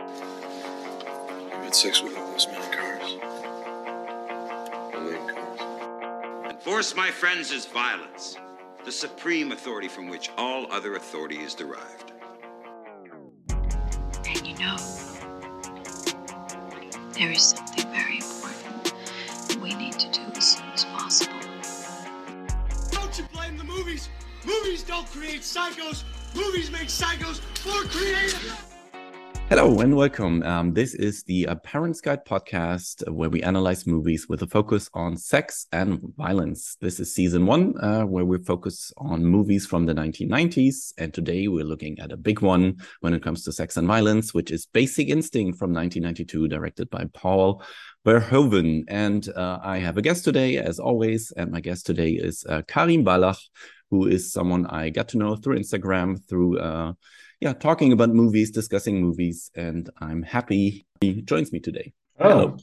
I've had sex with all those many cars. Lame cars. And force, my friends, is violence, the supreme authority from which all other authority is derived. And you know, there is something very important we need to do as soon as possible. Don't you blame the movies? Movies don't create psychos. Movies make psychos more creative. Hello and welcome. Um, this is the Parents Guide podcast where we analyze movies with a focus on sex and violence. This is season one, uh, where we focus on movies from the 1990s. And today we're looking at a big one when it comes to sex and violence, which is Basic Instinct from 1992, directed by Paul Verhoeven. And uh, I have a guest today, as always. And my guest today is uh, Karim Balach, who is someone I got to know through Instagram, through uh, yeah, talking about movies, discussing movies, and I'm happy he joins me today. Oh,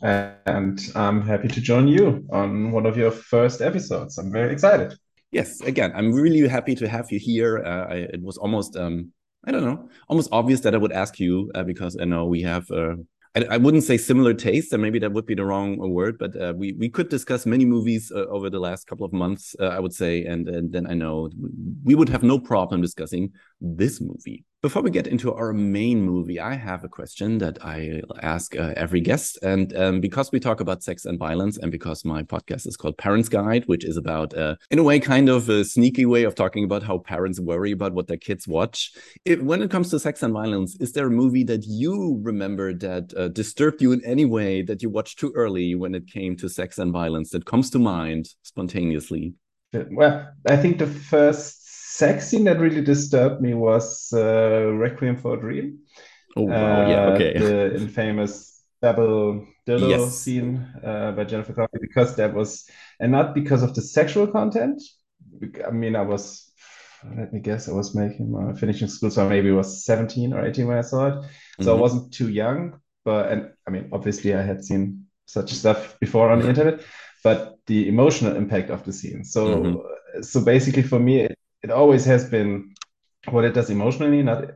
and I'm happy to join you on one of your first episodes. I'm very excited. Yes, again, I'm really happy to have you here. Uh, I, it was almost, um, I don't know, almost obvious that I would ask you uh, because I know we have. Uh, I, I, wouldn't say similar tastes, and maybe that would be the wrong word, but uh, we we could discuss many movies uh, over the last couple of months. Uh, I would say, and, and then I know we would have no problem discussing this movie. Before we get into our main movie, I have a question that I ask uh, every guest. And um, because we talk about sex and violence, and because my podcast is called Parents Guide, which is about, uh, in a way, kind of a sneaky way of talking about how parents worry about what their kids watch. When it comes to sex and violence, is there a movie that you remember that uh, disturbed you in any way that you watched too early when it came to sex and violence that comes to mind spontaneously? Well, I think the first sex scene that really disturbed me was uh, Requiem for a Dream. Oh, wow. yeah, Uh, okay. the infamous double dildo Yes. scene uh, by Jennifer Connelly because that was, and not because of the sexual content. I mean, I was, let me guess, I was making my finishing school, so maybe I was 17 or 18 when I saw it. So I Mhm. wasn't too young, but, and I mean, obviously I had seen such stuff before on the internet, but the emotional impact of the scene. So, Mhm. so basically for me, it, it always has been what it does emotionally, not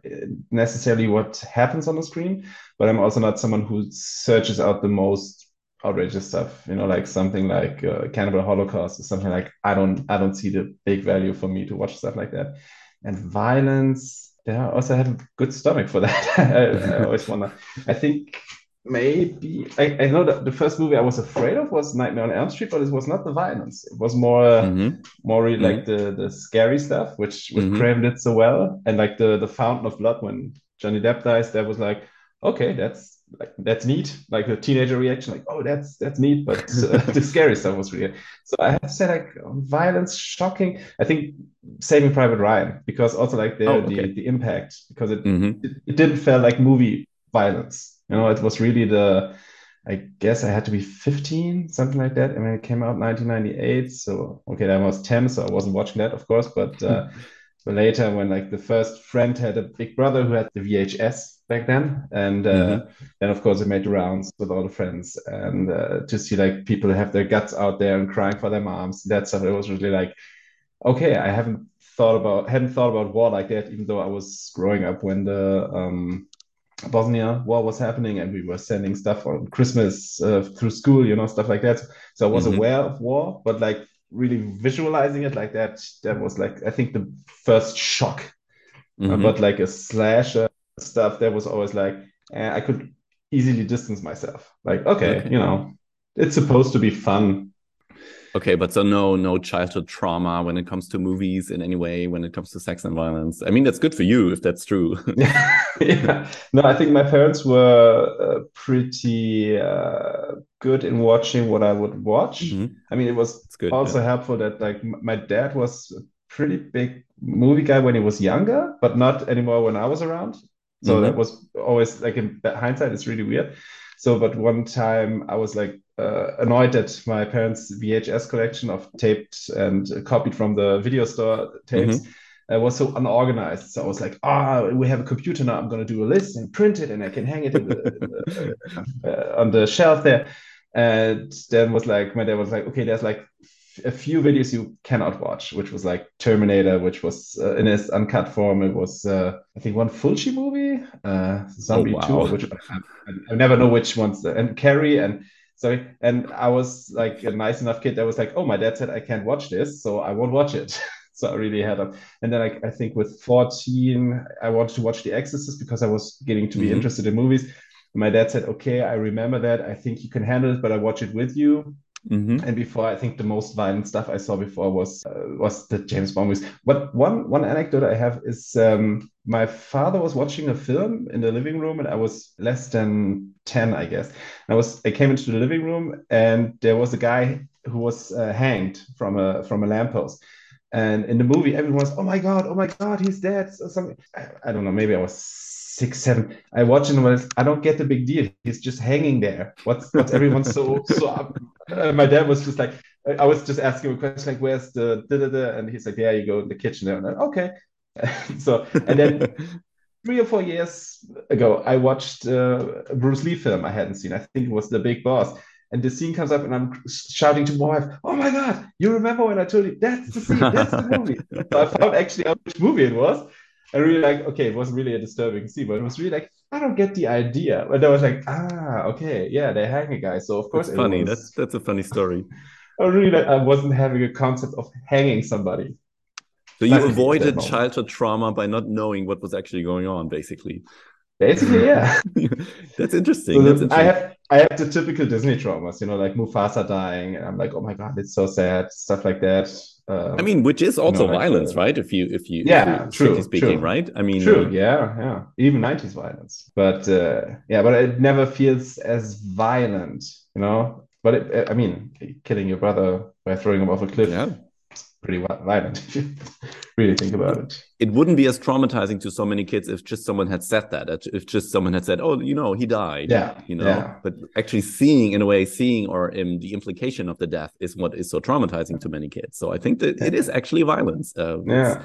necessarily what happens on the screen. But I'm also not someone who searches out the most outrageous stuff. You know, like something like uh, Cannibal Holocaust or something like. I don't, I don't see the big value for me to watch stuff like that. And violence, yeah, I also have a good stomach for that. I, I always wonder. I think maybe I, I know that the first movie I was afraid of was Nightmare on Elm Street, but it was not the violence. It was more. Mhm. more really like the the scary stuff, which which. Craven did so well, and like the the fountain of blood when Johnny Depp dies, that was like, okay, that's like that's neat, like the teenager reaction, like oh that's that's neat, but uh, the scary stuff was real. So I have to say like violence, shocking. I think Saving Private Ryan because also like the Oh, okay. the the impact because it, Mhm. it it didn't feel like movie violence. You know, it was really the I guess I had to be 15, something like that. I mean, it came out 1998, so okay, I was 10, so I wasn't watching that, of course. But uh, later, when like the first friend had a big brother who had the VHS back then, and uh, then of course it made the rounds with all the friends, and uh, to see like people have their guts out there and crying for their moms, that stuff, it was really like, okay, I haven't thought about hadn't thought about war like that, even though I was growing up when the um, Bosnia war was happening and we were sending stuff on Christmas uh, through school, you know, stuff like that. So I was Mhm. aware of war, but like really visualizing it like that, that was like I think the first shock. Uh, Mhm. but like a slasher stuff, that was always like eh, I could easily distance myself. Like, okay, Okay. you know, it's supposed to be fun. Okay, but so no, no childhood trauma when it comes to movies in any way, when it comes to sex and violence. I mean, that's good for you if that's true. yeah. No, I think my parents were uh, pretty uh, good in watching what I would watch. Mhm. I mean, it was good. also yeah. helpful that like my dad was a pretty big movie guy when he was younger, but not anymore when I was around. So Mhm. that was always like in hindsight, it's really weird. So, but one time I was like uh, annoyed that my parents' VHS collection of taped and copied from the video store tapes uh, was so unorganized. So I was like, ah, we have a computer now. I'm going to do a list and print it, and I can hang it in the, uh, on the shelf there. And then was like, my dad was like, okay, there's like a few videos you cannot watch, which was like Terminator, which was uh, in its uncut form. It was uh, I think one Fulci movie, uh, Zombie Oh, wow. Two, which I, I never know which ones. And Carrie and sorry, and I was like a nice enough kid that was like, oh, my dad said I can't watch this, so I won't watch it. so I really had a. And then I, I think with 14, I wanted to watch The Exorcist because I was getting to be Mhm. interested in movies. My dad said, okay, I remember that. I think you can handle it, but I watch it with you. Hmm And before, I think the most violent stuff I saw before was uh, was the James Bond movies. But one one anecdote I have is um, my father was watching a film in the living room, and I was less than ten, I guess. I was I came into the living room, and there was a guy who was uh, hanged from a from a lamppost. And in the movie, everyone was, "Oh my God! Oh my God! He's dead!" So something I, I don't know. Maybe I was six, seven. I watch it and I don't get the big deal. He's just hanging there. What's what's everyone so so up? Uh, my dad was just like, I was just asking him a question like, "Where's the da da da?" And he's like, "Yeah, you go in the kitchen." And I'm like, okay. so and then three or four years ago, I watched uh, a Bruce Lee film I hadn't seen. I think it was The Big Boss. And the scene comes up, and I'm shouting to my wife, "Oh my God! You remember when I told you that's the scene? That's the movie." so I found actually out which movie it was. I really like. Okay, it wasn't really a disturbing scene, but it was really like I don't get the idea. But I was like, ah, okay, yeah, they hang a guy. So of course, That's funny. was- That's that's a funny story. I really I wasn't having a concept of hanging somebody. So you at avoided childhood trauma by not knowing what was actually going on, basically. Basically, yeah. That's interesting. So That's interesting. I have I have the typical Disney traumas, you know, like Mufasa dying, and I'm like, oh my god, it's so sad, stuff like that. Um, I mean, which is also like, violence, uh, right? If you if you Yeah, if you, true, speaking, true. right? I mean, true, uh, yeah, yeah, even 90s violence, but uh, yeah, but it never feels as violent, you know. But it, I mean, killing your brother by throwing him off a cliff, yeah, pretty violent you really think about it. it wouldn't be as traumatizing to so many kids if just someone had said that. If just someone had said, "Oh, you know, he died," Yeah, you know. yeah. But actually seeing, in a way, seeing or um, the implication of the death is what is so traumatizing to many kids. So I think that it is actually violence. Uh, Yeah.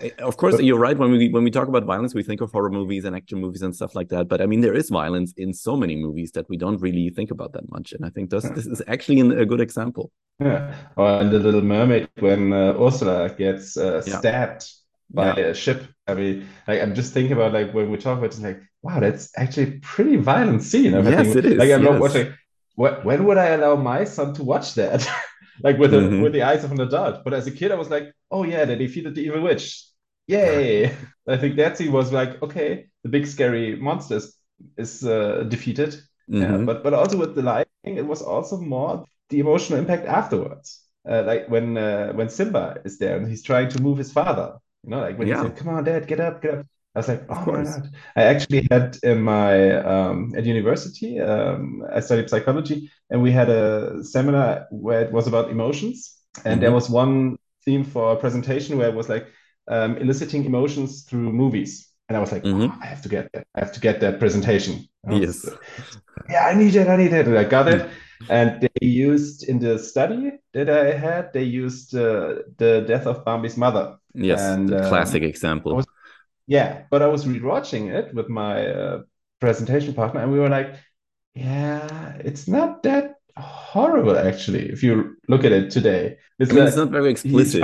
Eh, Of course, you're right. When we when we talk about violence, we think of horror movies and action movies and stuff like that. But I mean, there is violence in so many movies that we don't really think about that much. And I think this this is actually an- a good example. Yeah, or in The Little Mermaid when uh, Ursula gets uh, Yeah. stabbed by Yeah. a ship. I mean, like I'm just thinking about like when we talk about it, it's like, wow, that's actually a pretty violent scene. I'm Yes, it is, Like I'm not watching. When, when would I allow my son to watch that? like with the Mhm. with the eyes of an adult. But as a kid, I was like, oh yeah, they defeated the evil witch. Yay! I think that scene was like, okay, the big scary monster is, is uh, defeated. Yeah, Mhm. but but also with the lighting, it was also more the emotional impact afterwards. Uh, like when uh, when Simba is there and he's trying to move his father, you know, like when Yeah. he said, "Come on, Dad, get up, get up." I was like, "Oh my course. God!" I actually had in my um, at university, um, I studied psychology, and we had a seminar where it was about emotions, and there Mhm. was one theme for a presentation where it was like um, eliciting emotions through movies, and I was like, Mhm. "Oh, I have to get that. I have to get that presentation." Yes. yeah, I need it, I need it. And I got it. And they used in the study that I had, they used uh, the death of Bambi's mother. Yes, And, the um, classic example. Was- Yeah, but I was rewatching it with my uh, presentation partner, and we were like, yeah, it's not that horrible, actually, if you look at it today. It's I mean, like it's not very explicit.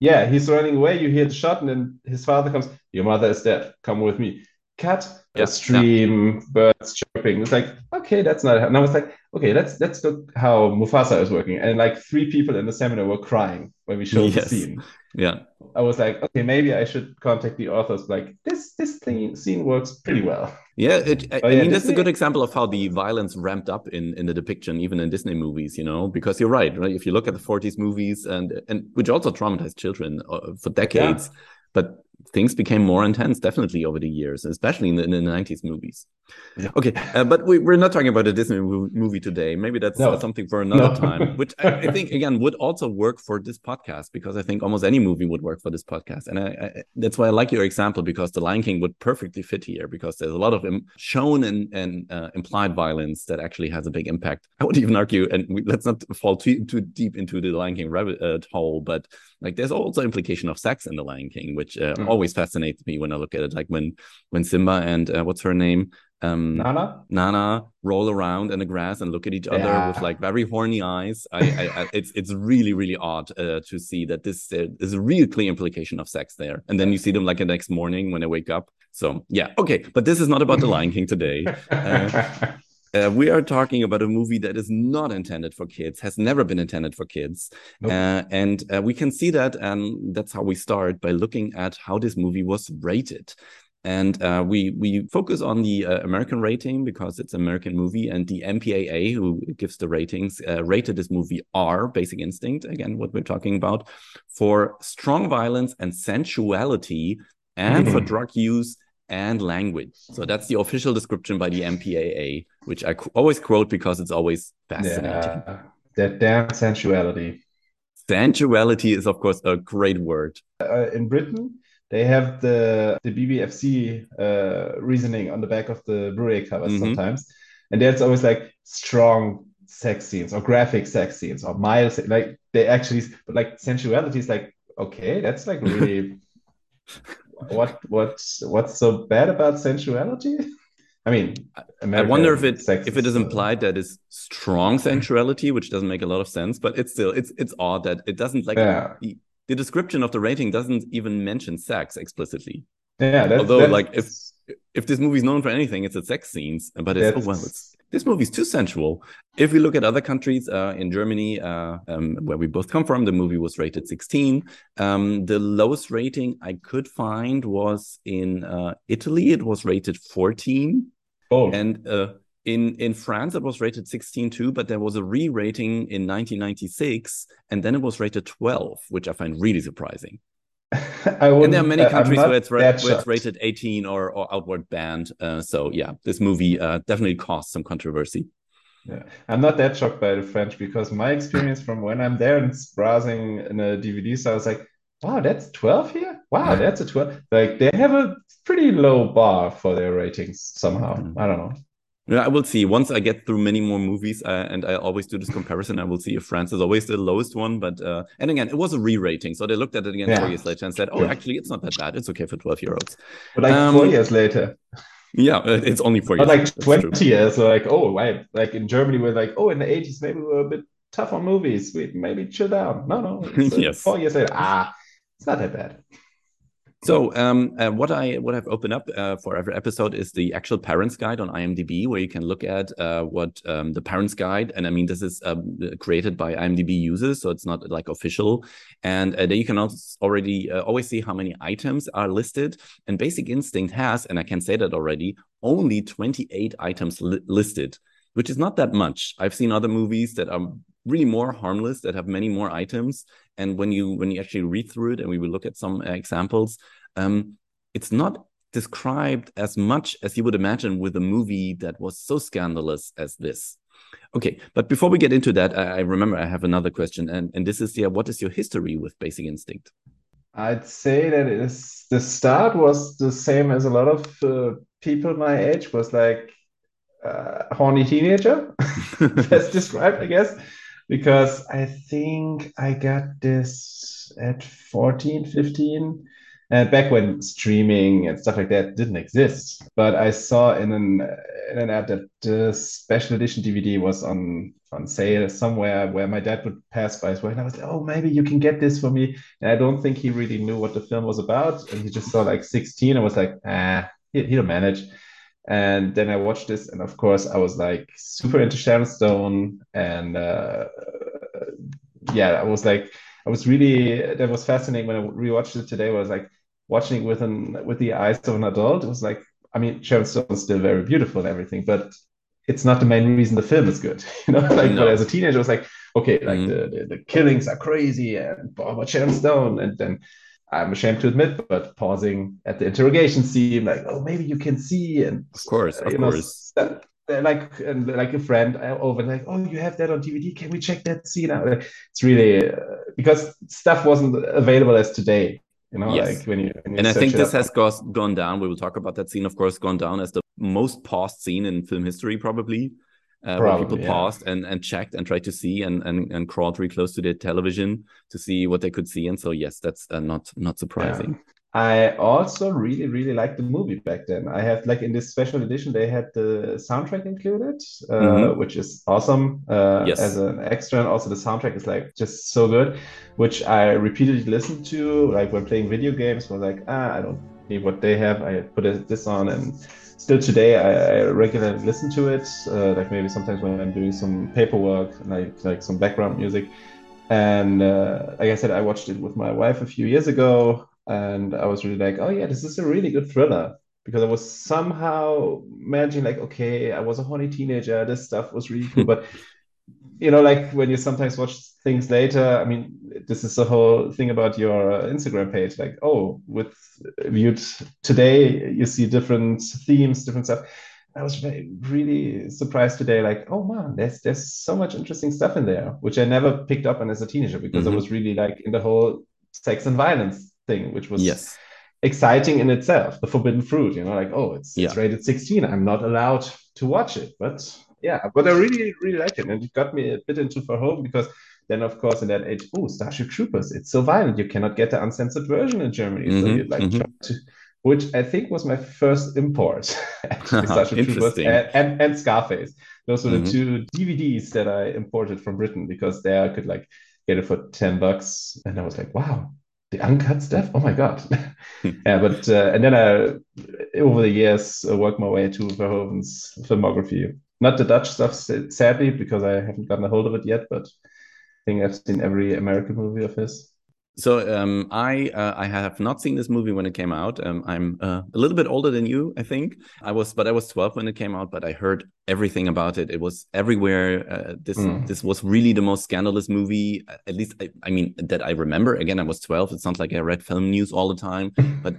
Yeah, he's running away. You hear the shot, and then his father comes, Your mother is dead. Come with me. Cat, Yeah, stream, birds chirping. It's like, okay, that's not. And I was like, okay, let's let's look how Mufasa is working. And like three people in the seminar were crying when we showed Yes. the scene. Yeah. I was like, okay, maybe I should contact the authors. Like, this this thing scene works pretty well. Yeah, it, I, Oh, I yeah, mean that's a good example of how the violence ramped up in in the depiction, even in Disney movies. You know, because you're right, right? If you look at the '40s movies and and which also traumatized children uh, for decades, but things became more intense definitely over the years, especially in the, in the '90s movies. Yeah. Okay, uh, but we, we're not talking about a Disney movie today. Maybe that's No. uh, something for another No. time, which I, I think again would also work for this podcast because I think almost any movie would work for this podcast, and I, I, that's why I like your example because The Lion King would perfectly fit here because there's a lot of shown and, and uh, implied violence that actually has a big impact. I would even argue, and we, let's not fall too too deep into the Lion King rabbit uh, hole, but like there's also implication of sex in The Lion King, which uh, Mm. always fascinates me when I look at it. Like when when Simba and uh, what's her name um, Nana? Nana roll around in the grass and look at each other Yeah. with like very horny eyes. I, I, I it's it's really really odd uh, to see that this uh, is a real clear implication of sex there, and then you see them like the next morning when they wake up. So yeah, okay, but this is not about the Lion King today. Uh, we are talking about a movie that is not intended for kids, has never been intended for kids. Nope. Uh, and uh, we can see that, and that's how we start by looking at how this movie was rated. And uh, we we focus on the uh, American rating because it's an American movie, and the MPAA, who gives the ratings, uh, rated this movie R, Basic Instinct, again what we're talking about, for strong violence and sensuality, and for Mhm. drug use and language. So that's the official description by the MPAA, which I always quote because it's always fascinating. Yeah, that damn sensuality. Sensuality is, of course, a great word. Uh, in Britain, they have the the BBFC uh, reasoning on the back of the Blu-ray covers Mhm. sometimes, and that's always like strong sex scenes or graphic sex scenes or mild, se- like they actually, but like sensuality is like okay, that's like really what what what's so bad about sensuality? I mean, I wonder if American it if it is implied that it's strong sensuality, which doesn't make a lot of sense, but it's still it's it's odd that it doesn't like Yeah. the, the description of the rating doesn't even mention sex explicitly. Yeah, that's, Although, that's, like, if- If this movie's known for anything, it's its sex scenes, but it's oh well, it's this movie's too sensual. If we look at other countries, uh, in Germany, uh, um, where we both come from, the movie was rated 16. Um, the lowest rating I could find was in uh, Italy. It was rated 14, oh, and uh, in in France it was rated 16 too. But there was a re-rating in 1996, and then it was rated 12, which I find really surprising. I And there are many uh, countries where it's, where it's rated 18 or, or outward banned. Uh, so yeah, this movie uh, definitely caused some controversy. Yeah. I'm not that shocked by the French because my experience from when I'm there and browsing in a DVD so I was like, wow, that's 12 here? Wow, Yeah. that's a 12. Like they have a pretty low bar for their ratings somehow. Mhm. I don't know. Yeah, I will see. Once I get through many more movies, uh, and I always do this comparison, I will see if France is always the lowest one. But uh, and again, it was a re-rating, so they looked at it again four years later and said, "Oh, Yeah. actually, it's not that bad. It's okay for twelve-year-olds." But like Um, four years later, Yeah, uh, it's only four years. like That's true. 20 years. So like, oh, why? Like in Germany, we're like, oh, in the 80s, maybe we were a bit tough on movies. We maybe chill down. No, no. it's, uh, Yes. Four years later, ah, it's not that bad. So, um, uh, what I what I've opened up uh, for every episode is the actual parents guide on IMDb, where you can look at uh, what um, the parents guide, and I mean this is um, created by IMDb users, so it's not like official, and uh, there you can already uh, always see how many items are listed. And Basic Instinct has, and I can say that already, only twenty eight items li- listed, which is not that much. I've seen other movies that are really more harmless that have many more items and when you when you actually read through it and we will look at some uh, examples um it's not described as much as you would imagine with a movie that was so scandalous as this okay but before we get into that i, I remember i have another question and and this is yeah what is your history with basic instinct I'd say that it is the start was the same as a lot of uh, people my age was like uh, horny teenager. That's described, I guess, because I think I got this at 14, 15, and back when streaming and stuff like that didn't exist. But I saw in an in an ad that the special edition DVD was on on sale somewhere where my dad would pass by as well. And I was like, oh, maybe you can get this for me. And I don't think he really knew what the film was about. And he just saw like 16 and was like, ah, he, he'll manage. And then I watched this, and of course, I was like super into Sharon Stone. And uh, yeah, I was like, I was really, that was fascinating when I rewatched it today. I was like watching it with an with the eyes of an adult. It was like, I mean, Sharon Stone's still very beautiful and everything, but it's not the main reason the film is good. You know, like No. but as a teenager, I was like, okay, like Mhm. the, the, the killings are crazy and oh, but Sharon Stone, and then I'm ashamed to admit, but pausing at the interrogation scene, like, oh, maybe you can see, and Of course, uh, of know, course. uh, like like a friend uh, over, like, oh, you have that on DVD? Can we check that scene out? Like, It's really uh, because stuff wasn't available as today. You know, Yes. like when you, when you and i think this up. has gos- gone down we will talk about that scene of course gone down as the most paused scene in film history probably uh, where people yeah. paused and, and checked and tried to see and, and, and crawled really close to their television to see what they could see and so yes that's uh, not not surprising I also really, really liked the movie back then. I have like in this special edition, they had the soundtrack included, uh, Mhm. which is awesome uh, Yes. as an extra. And also the soundtrack is like just so good, which I repeatedly listened to, like when playing video games. Was like, ah, I don't need what they have. I put this on, and still today I, I regularly listen to it. Uh, like maybe sometimes when I'm doing some paperwork, like like some background music. And uh, like I said, I watched it with my wife a few years ago, and I was really like, oh yeah, this is a really good thriller. Because I was somehow imagining, like, okay, I was a horny teenager, this stuff was really cool. But you know, like when you sometimes watch things later, I mean, this is the whole thing about your uh, Instagram page. Like, oh, with viewed today, you see different themes, different stuff. I was very, really surprised today, like, oh man, there's there's so much interesting stuff in there, which I never picked up on as a teenager because I Mhm. was really like in the whole sex and violence thing, which was Yes. exciting in itself. The forbidden fruit, you know, like, oh, it's it's rated 16. I'm not allowed to watch it. But yeah, but I really, really liked it. And it got me a bit into Verhoeven because then of course in that age, oh, Starship Troopers, it's so violent. You cannot get the uncensored version in Germany. So Mhm, you like mhm. try to which I think was my first import, actually, Starship Troopers and, and, and Scarface. Those were the Mhm. two DVDs that I imported from Britain because there I could like get it for 10 bucks. And I was like, wow, the uncut stuff? Oh my God. yeah, but uh, and then I over the years uh, worked my way to Verhoeven's filmography. Not the Dutch stuff, sadly, because I haven't gotten a hold of it yet, but I think I've seen every American movie of his. So um, I uh, I have not seen this movie when it came out. Um, I'm uh, a little bit older than you, I think. I was, but I was 12 when it came out. But I heard everything about it. It was everywhere. Uh, this Mm. this was really the most scandalous movie, uh, at least I, I mean that I remember. Again, I was 12. It's not like I read film news all the time, but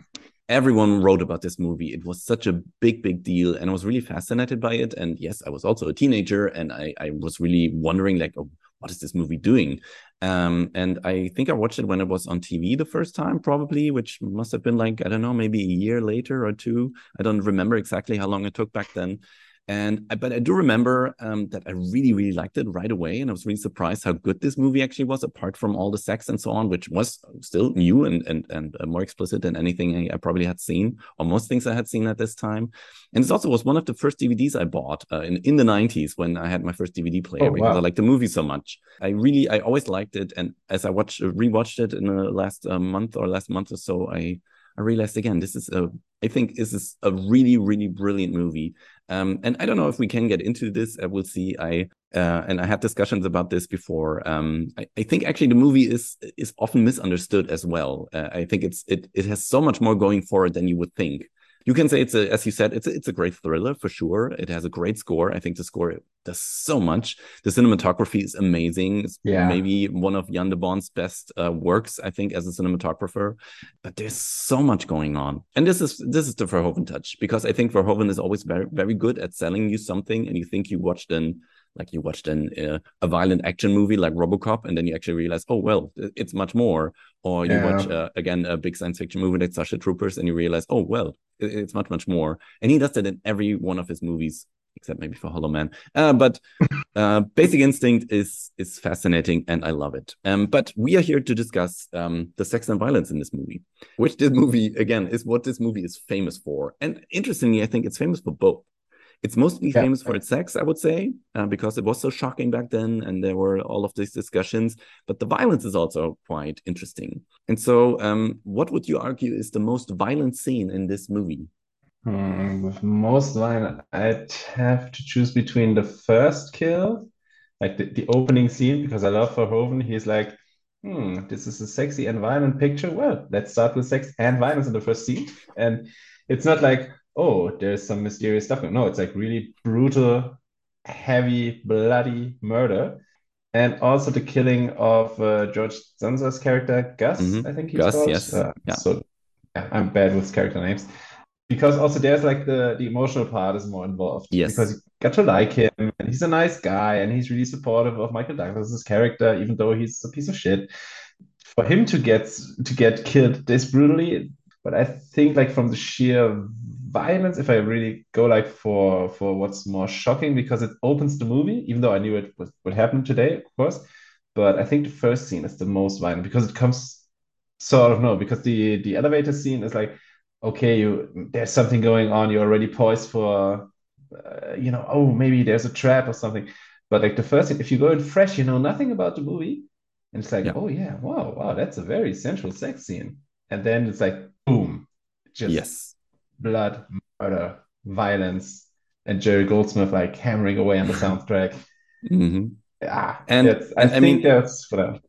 everyone wrote about this movie. It was such a big, big deal, and I was really fascinated by it. And yes, I was also a teenager, and I I was really wondering like, oh, what is this movie doing? Um, and I think I watched it when it was on TV the first time, probably, which must have been like, I don't know, maybe a year later or two. I don't remember exactly how long it took back then. And I- but I do remember um, that I really, really liked it right away, and I was really surprised how good this movie actually was, apart from all the sex and so on, which was still new and and and uh, more explicit than anything I, I probably had seen, or most things I had seen at this time. And it also was one of the first DVDs I bought uh, in in the '90s when I had my first DVD player Oh, because I liked the movie so much. I really, I always liked it, and as I watched, rewatched it in the last uh, month or last month or so, I I realized again, this is a, I think this is a really, really brilliant movie. Um, and I don't know if we can get into this. I will see. I uh, and I had discussions about this before. Um, I, I think actually the movie is is often misunderstood as well. Uh, I think it's it it has so much more going for it than you would think. You can say it's a, as you said, it's a, it's a great thriller for sure. It has a great score. I think the score does so much. The cinematography is amazing. It's Yeah. maybe one of Jan de Bont's best uh, works, I think, as a cinematographer. But there's so much going on, and this is this is the Verhoeven touch because I think Verhoeven is always very very good at selling you something, and you think you watched an like you watched an uh, a violent action movie like RoboCop, and then you actually realize, oh well, it's much more. Or you Yeah. watch uh, again a big science fiction movie like Starship Troopers, and you realize, oh well, it's much much more. And he does that in every one of his movies, except maybe for Hollow Man. Uh, but uh, Basic Instinct is is fascinating, and I love it. Um, but we are here to discuss um, the sex and violence in this movie, which this movie again is what this movie is famous for. And interestingly, I think it's famous for both. It's mostly Yeah. famous for its sex, I would say, uh, because it was so shocking back then, and there were all of these discussions. But the violence is also quite interesting. And so, um, what would you argue is the most violent scene in this movie? Hmm, with most violent, I'd have to choose between the first kill, like the, the opening scene, because I love Verhoeven. He's like, hmm, this is a sexy and violent picture. Well, let's start with sex and violence in the first scene. And it's not like, oh, there's some mysterious stuff. No, it's like really brutal, heavy, bloody murder. And also the killing of uh, George Dzundza's character, Gus, Mhm. I think he's Gus, called. yes. Uh, Yeah. So yeah, I'm bad with character names because also there's like the the emotional part is more involved Yes. because you got to like him and he's a nice guy and he's really supportive of Michael Douglas's character even though he's a piece of shit for him to get to get killed this brutally but I think like from the sheer violence if I really go like for for what's more shocking because it opens the movie even though I knew it was, would happen today of course but I think the first scene is the most violent because it comes sort of no, because the the elevator scene is like, okay, you there's something going on. You're already poised for, uh, you know, oh maybe there's a trap or something. But like the first, if you go in fresh, you know nothing about the movie, and it's like, Yeah. oh yeah, wow, wow, that's a very sensual sex scene. And then it's like, boom, just Yes. blood, murder, violence, and Jerry Goldsmith like hammering away on the soundtrack. hmm Ah, And- I think mean- that's for them.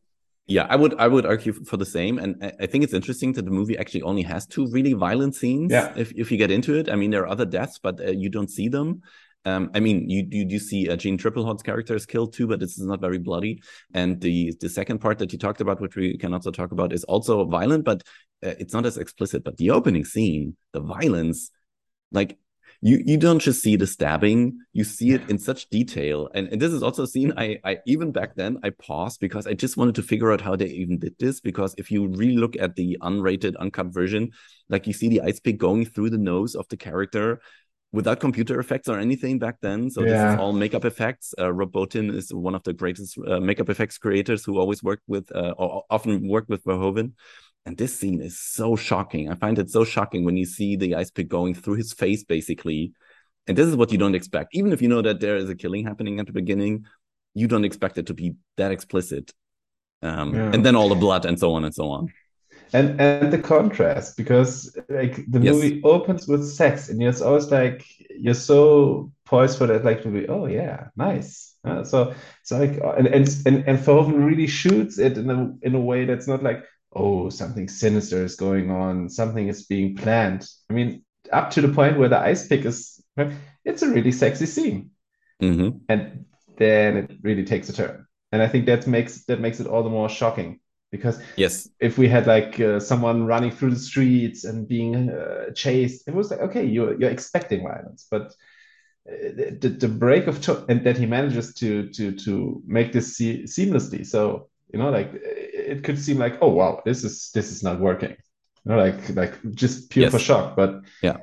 Yeah, I would I would argue for the same, and I- I think it's interesting that the movie actually only has two really violent scenes. Yeah. If if you get into it, I mean, there are other deaths, but uh, you don't see them. Um, I mean, you you do see uh, Jeanne Tripplehorn's character is killed too, but this is not very bloody. And the the second part that you talked about, which we can also talk about, is also violent, but uh, it's not as explicit. But the opening scene, the violence, like you you don't just see the stabbing. You see it in such detail. And, and this is also a scene I, I even back then i paused because i just wanted to figure out how they even did this. Because if you really look at the unrated uncut version like you see the ice pick going through the nose of the character without computer effects or anything back then so this is all makeup effects uh, rob Bottin is one of the greatest uh, makeup effects creators who always worked with uh, or often worked with verhoeven and this scene is so shocking. I find it so shocking when you see the ice pick going through his face, basically. And this is what you don't expect. Even if you know that there is a killing happening at the beginning, you don't expect it to be that explicit. Um, Yeah. And then all the blood and so on and so on. And and the contrast because like the Yes. movie opens with sex and it's always like you're so poised for that like to be oh yeah nice. Uh, so it's like and and and, and Verhoeven really shoots it in a in a way that's not like oh something sinister is going on something is being planned. I mean up to the point where the ice pick is it's a really sexy scene. Hmm and then it really takes a turn. And I think that makes that makes it all the more shocking because Yes. if we had like uh, someone running through the streets and being uh, chased, it was like okay, you're you're expecting violence, but uh, the, the break of to- and that he manages to to to make this se- seamlessly. So you know, like it could seem like oh wow, this is this is not working. You know, like like just pure Yes. for shock, but Yeah.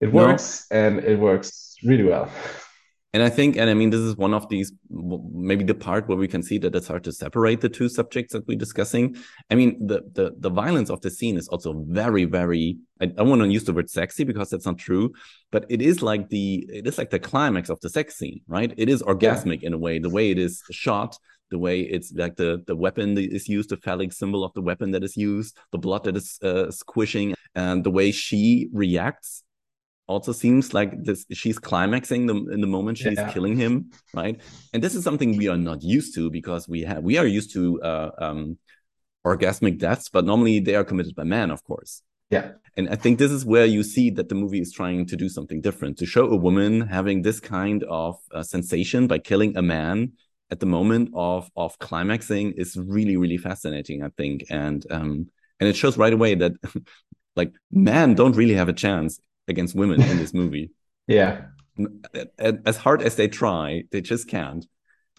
it No. works and it works really well. And I think, and I mean, this is one of these, maybe the part where we can see that it's hard to separate the two subjects that we're discussing. I mean, the the the violence of the scene is also very, very. I don't want to use the word sexy because that's not true, but it is like the it is like the climax of the sex scene, right? It is orgasmic in a way. The way it is shot, the way it's like the the weapon that is used, the phallic symbol of the weapon that is used, the blood that is uh, squishing, and the way she reacts also seems like this she's climaxing the in the moment she's Yeah. killing him right and this is something we are not used to because we have we are used to uh, um orgasmic deaths but normally they are committed by men of course Yeah. and i think this is where you see that the movie is trying to do something different to show a woman having this kind of uh, sensation by killing a man at the moment of of climaxing is really really fascinating i think and um and it shows right away that like men don't really have a chance against women in this movie Yeah, as hard as they try, they just can't.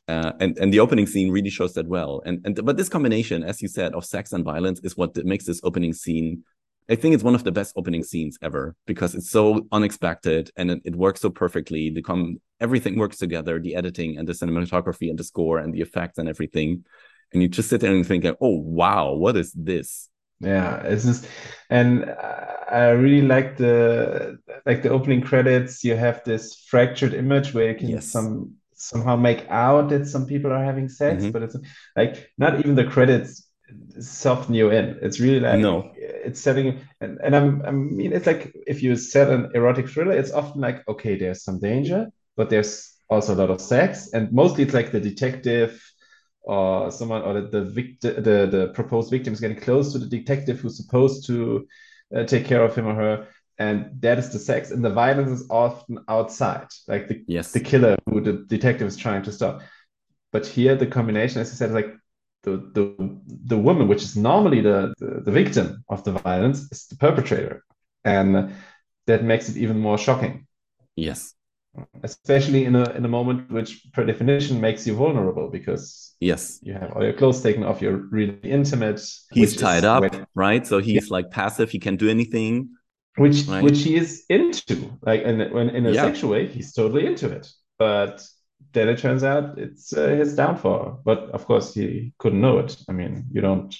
Uh, and and the opening scene really shows that well. And and but this combination, as you said, of sex and violence is what makes this opening scene. I think it's one of the best opening scenes ever because it's so unexpected and it, it works so perfectly. The com everything works together, the editing and the cinematography and the score and the effects and everything. And you just sit there and think, oh wow, what is this? Yeah, it's just, and I really like the like the opening credits. You have this fractured image where you can Yes. some somehow make out that some people are having sex, Mhm. but it's like not even the credits soften you in. It's really like No. it's setting and, and I'm I mean it's like if you set an erotic thriller, it's often like okay, there's some danger, but there's also a lot of sex, and mostly it's like the detective or someone or the the, victim, the the proposed victim is getting close to the detective who's supposed to uh, take care of him or her, and that is the sex, and the violence is often outside, like the Yes. the killer who the detective is trying to stop. But here the combination, as you said, is like the the the woman, which is normally the the, the victim of the violence, is the perpetrator, and that makes it even more shocking Yes. especially in a in a moment which per definition makes you vulnerable because Yes. you have all your clothes taken off you're really intimate He's tied up, when- right? So he's like passive. He can't do anything. which Right. which he is into like in when in a Yeah. sexual way he's totally into it but then it turns out it's uh, his downfall but of course he couldn't know it i mean you don't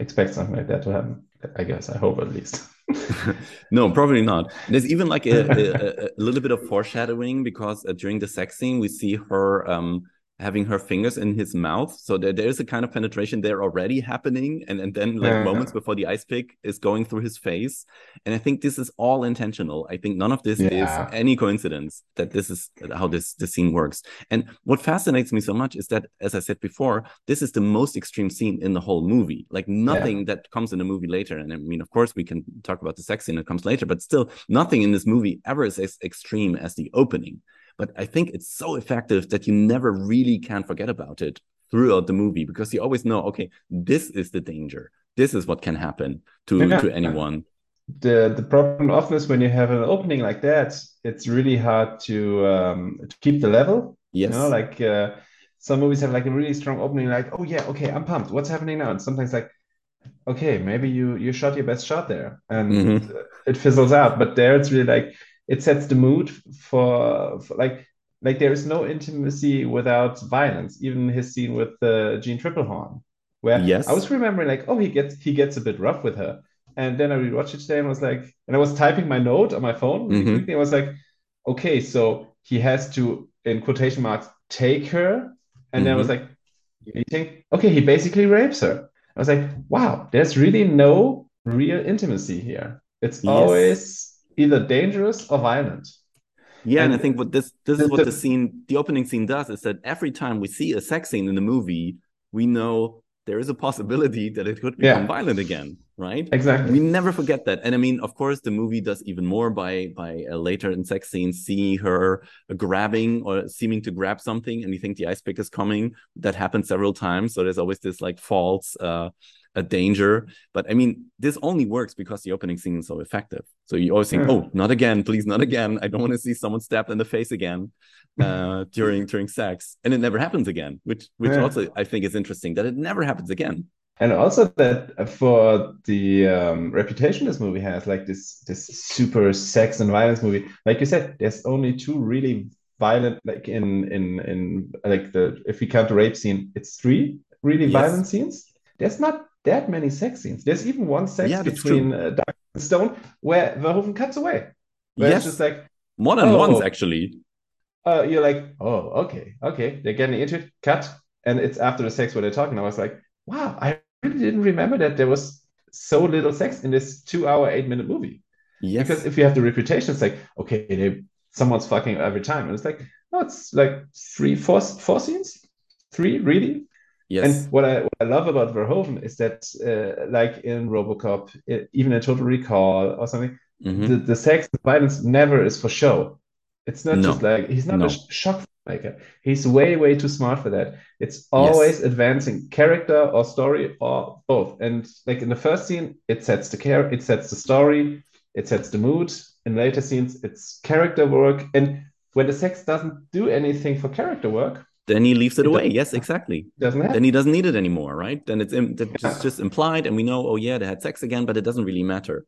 expect something like that to happen. I guess. I hope at least. no, probably not. There's even like a, a, a little bit of foreshadowing because uh, during the sex scene we see her um, having her fingers in his mouth. So there, there's a kind of penetration there already happening. And, and then like yeah. moments before the ice pick is going through his face. And I think this is all intentional. I think none of this yeah. is any coincidence that this is how this, this scene works. And what fascinates me so much is that, as I said before, this is the most extreme scene in the whole movie. Like nothing yeah. that comes in the movie later. And I mean, of course, we can talk about the sex scene that comes later, but still nothing in this movie ever is as extreme as the opening but I think it's so effective that you never really can forget about it throughout the movie because you always know, okay, this is the danger. This is what can happen to, yeah. to anyone. The the problem often is when you have an opening like that, it's really hard to um, to keep the level. Yes. You know, like uh, some movies have like a really strong opening, like, oh yeah, okay, I'm pumped. What's happening now? And sometimes like, okay, maybe you you shot your best shot there, and mm-hmm. it fizzles out. But there, it's really like it sets the mood for, for, like like there is no intimacy without violence. Even his scene with uh, Jeanne Tripplehorn, where yes. I was remembering like, oh, he gets he gets a bit rough with her, and then I rewatched it today and was like, and I was typing my note on my phone. Mm-hmm. Quickly, I was like, okay, so he has to in quotation marks take her, and mm-hmm. then I was mm-hmm. like, you think okay, he basically rapes her. I was like, wow, there's really no real intimacy here. It's yes. always either dangerous or violent. Yeah, and, and I think what this this is what the scene, the opening scene does is that every time we see a sex scene in the movie, we know there is a possibility that it could become yeah. violent again, right? Exactly. We never forget that, and I mean, of course, the movie does even more by by uh, later in sex scenes, see her grabbing or seeming to grab something, and you think the ice pick is coming. That happens several times, so there's always this like false. Uh, a danger. But I mean, this only works because the opening scene is so effective. So you always think, yeah. oh, not again, please, not again. I don't want to see someone stabbed in the face again uh, during during sex, and it never happens again. Which which yeah. also I think is interesting that it never happens again. And also that for the um, reputation this movie has, like this this super sex and violence movie, like you said, there's only two really violent, like in in in like the if we count the rape scene, it's three really yes. violent scenes. There's not that many sex scenes. There's even one sex yeah, between uh, Dark and Stone where Verhoeven cuts away. Where yes. it's just like more than oh, once actually. Uh, you're like, oh, okay, okay, they're getting into it, cut, and it's after the sex where they're talking. I was like, wow, I really didn't remember that there was so little sex in this two-hour, eight-minute movie. Yes. Because if you have the reputation, it's like, okay, they someone's fucking every time, and it's like, no, it's like three, four, four scenes, three, really, Yes. And what I, what I love about Verhoeven is that, uh, like in RoboCop, it, even in Total Recall or something, mm-hmm. the, the sex, the violence never is for show. It's not no. just like he's not no. a shock maker. He's way, way too smart for that. It's always yes. advancing character or story or both. And like in the first scene, it sets the care, it sets the story, it sets the mood. In later scenes, it's character work. And when the sex doesn't do anything for character work, then he leaves it, it away. Yes, exactly. Doesn't it? Then he doesn't need it anymore, right? Then it's, it's yeah. just implied, and we know, oh yeah, they had sex again, but it doesn't really matter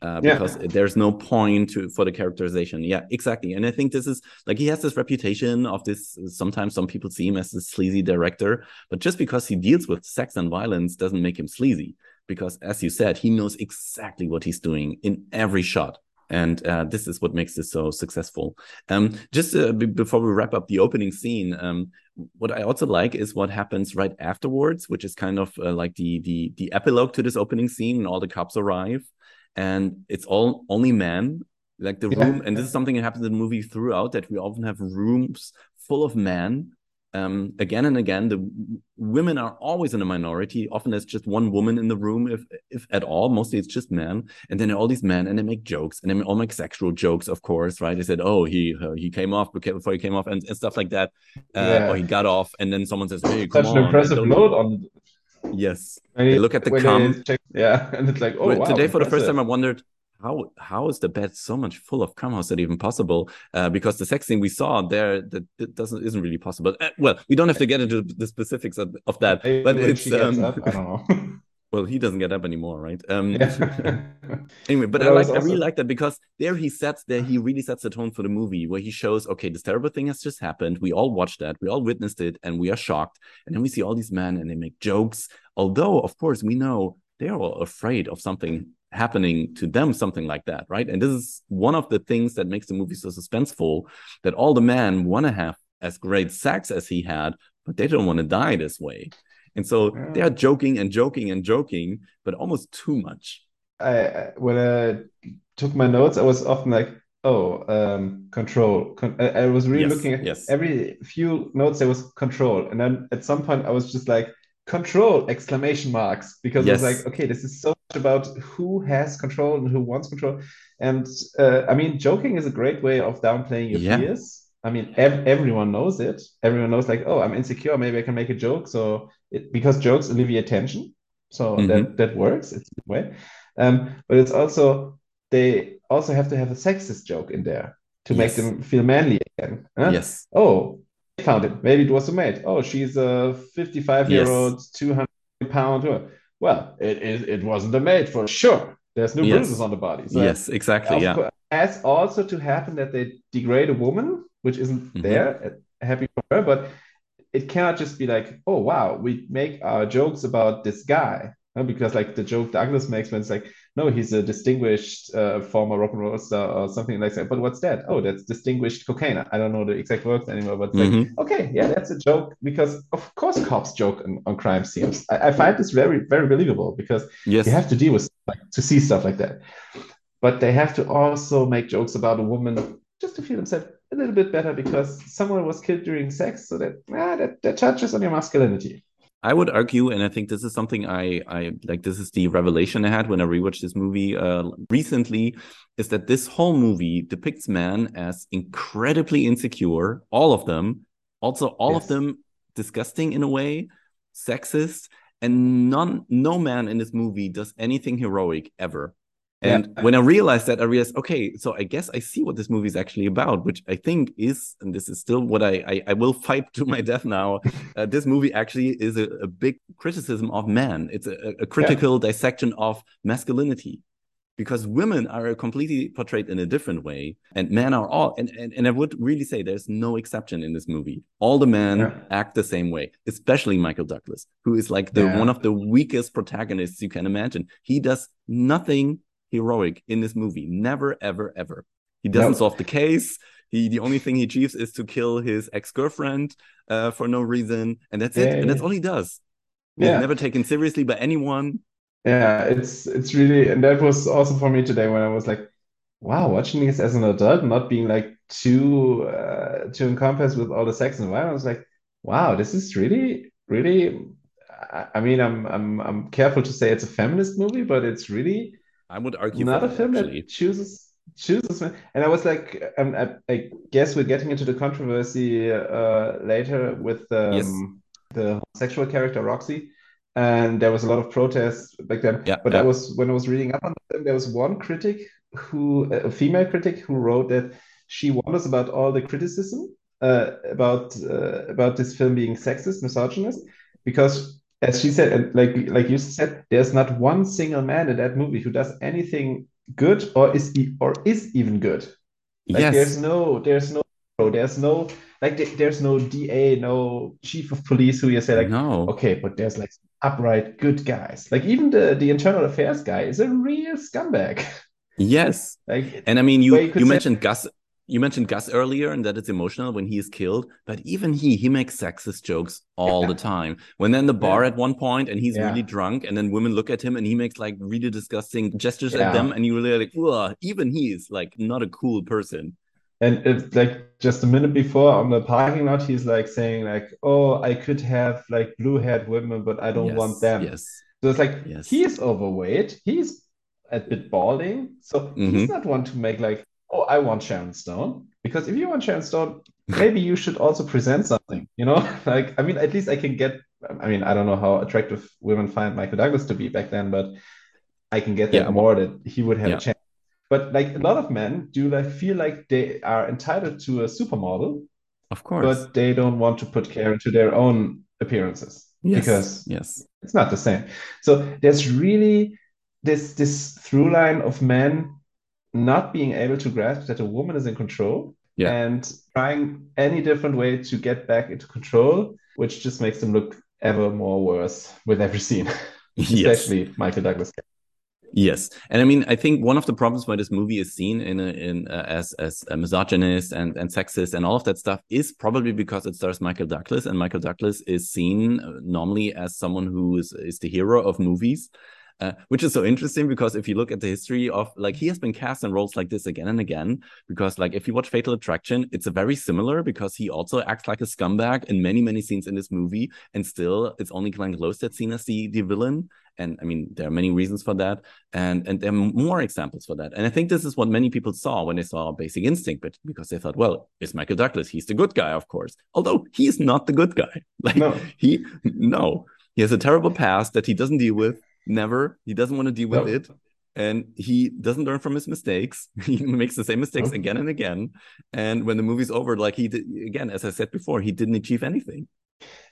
uh, because yeah. there's no point to, for the characterization. Yeah, exactly. And I think this is like he has this reputation of this. Sometimes some people see him as a sleazy director, but just because he deals with sex and violence doesn't make him sleazy. Because as you said, he knows exactly what he's doing in every shot and uh, this is what makes this so successful. Um, just uh, before we wrap up the opening scene, um, what I also like is what happens right afterwards, which is kind of uh, like the the the epilogue to this opening scene, and all the cops arrive, and it's all only men. Like the room, and this is something that happens in the movie throughout that we often have rooms full of men um, again and again, the women are always in a minority. Often there's just one woman in the room, if if at all. Mostly it's just men, and then all these men, and they make jokes, and they all make sexual jokes, of course, right? They said, "Oh, he uh, he came off before he came off," and, and stuff like that, uh, yeah. or he got off, and then someone says, "Hey, come Such on!" an impressive note on. Yes, they look at the cum. yeah, and it's like, oh, wow, today for the first time I wondered how how is the bed so much full of cum? How is that even possible? Uh, because the sex thing we saw there that, that doesn't isn't really possible. Uh, well, we don't have to get into the specifics of, of that, but it's um, up, I don't know. Well, he doesn't get up anymore, right? Um, Yeah. anyway, but But I like I really like that because there he sets there he really sets the tone for the movie where he shows okay this terrible thing has just happened we all watched that we all witnessed it and we are shocked and then we see all these men and they make jokes although of course we know they're all afraid of something happening to them something like that right and this is one of the things that makes the movie so suspenseful that all the men want to have as great sex as he had but they don't want to die this way and so Yeah. they are joking and joking and joking but almost too much I, when I took my notes, I was often like, "Oh, um, control." Con I, was really Yes, looking at yes. every few notes. There was control, and then at some point, I was just like, "Control!" exclamation marks because I was like, "Okay, this is so about who has control and who wants control." And uh, I mean, joking is a great way of downplaying your Yeah. fears. I mean, ev everyone knows it. Everyone knows, like, "Oh, I'm insecure. Maybe I can make a joke." So it because jokes alleviate tension, so Mhm. that that works. It's a way. Um, but it's also they also have to have a sexist joke in there to make them feel manly again. huh? yes Oh, I found it. Maybe it was a mate. Oh, she's a 55 year old, 200 pound. Well, it, it, it wasn't a mate for sure. There's no Yes. bruises on the body. So yes exactly yeah course, has also to happen that they degrade a woman, which isn't Mhm. there. uh, Happy for her, but it cannot just be like, oh wow, we make our jokes about this guy. Because like the joke Douglas makes when it's like, no, he's a distinguished uh, former rock and roll star or something like that. But what's that? Oh, that's distinguished cocaine. I don't know the exact words anymore, but it's like, okay, yeah, that's a joke because of course cops joke on, on crime scenes. I, I find this very, very believable because yes you have to deal with like to see stuff like that but they have to also make jokes about a woman just to feel themselves a little bit better because someone was killed during sex so that ah, that, that touches on your masculinity I would argue, and I think this is something I I like. This is the revelation I had when I rewatched this movie uh, recently, is that this whole movie depicts men as incredibly insecure, all of them, also all of them disgusting in a way, sexist, and none no man in this movie does anything heroic ever. Yeah. And when I realized that, I realized, okay, so I guess I see what this movie is actually about, which I think is, and this is still what I I, I will fight to my death now. Uh, this movie actually is a, a big criticism of man. It's a, a critical dissection of masculinity, because women are completely portrayed in a different way, and men are all. And and, and I would really say there's no exception in this movie. All the men Yeah. act the same way, especially Michael Douglas, who is like the Yeah. one of the weakest protagonists you can imagine. He does nothing heroic in this movie. Never, ever, ever. He doesn't No. solve the case. He the only thing he achieves is to kill his ex girlfriend uh, for no reason, and that's it. Yeah, And that's all he does. He's yeah never taken seriously by anyone. yeah it's it's really and that was also for me today when i was like wow watching this as an adult not being like too uh too encompassed with all the sex and violence I was like wow this is really really I, I mean i'm i'm i'm careful to say it's a feminist movie but it's really I would argue not a that, film actually. that chooses chooses men. And I was like, um, I, I guess we're getting into the controversy uh, later with um, Yes. the sexual character Roxy, and there was a lot of protests back then. Yeah, but yeah. I was when I was reading up on them, there was one critic who, a female critic, who wrote that she wonders about all the criticism uh, about uh, about this film being sexist, misogynist, because as she said, and like like you said, there's not one single man in that movie who does anything good or is e- or is even good. Like yes. there's no there's no there's no like there's no DA, no chief of police who you say like no. okay, but there's like upright good guys. Like even the the internal affairs guy is a real scumbag. Yes. Like And I mean, you you you say- mentioned Gus. You mentioned Gus earlier, and that it's emotional when he is killed. But even he, he makes sexist jokes all Yeah. the time. When they're in the bar Yeah. at one point, and he's Yeah. really drunk, and then women look at him, and he makes like really disgusting gestures at them, and you really like, even he's like not a cool person. And it's like just a minute before on the parking lot, he's like saying like, "Oh, I could have like blue-haired women, but I don't yes, want them." Yes. So it's like Yes. he's overweight, he's a bit balding, so he's Mhm. not one to make like, "Oh, I want Sharon Stone," because if you want Sharon Stone, maybe you should also present something, you know? Like, I mean, at least I can get. I mean, I don't know how attractive women find Michael Douglas to be back then, but I can get that Yeah. more that he would have Yeah. a chance. But like a lot of men do like feel like they are entitled to a supermodel, Of course. but they don't want to put care into their own appearances yes. because yes. It's not the same. So there's really this this through line of men not being able to grasp that a woman is in control Yeah. and trying any different way to get back into control, which just makes them look ever more worse with every scene, Yes. especially Michael Douglas. Yes, and I mean, I think one of the problems why this movie is seen in a, in uh, as as a misogynist and and sexist and all of that stuff is probably because it stars Michael Douglas, and Michael Douglas is seen normally as someone who is is the hero of movies. Uh, which is so interesting because if you look at the history of like he has been cast in roles like this again and again because like if you watch Fatal Attraction it's a very similar because he also acts like a scumbag in many many scenes in this movie and still it's only Glenn Close that's seen as the the villain. And I mean there are many reasons for that and and there are more examples for that. And I think this is what many people saw when they saw Basic Instinct but because they thought well it's Michael Douglas he's the good guy of course. Although he is not the good guy. Like No. he no. He has a terrible past that he doesn't deal with never he doesn't want to deal with No. it and he doesn't learn from his mistakes he makes the same mistakes No. again and again and when the movie's over like he did again as i said before he didn't achieve anything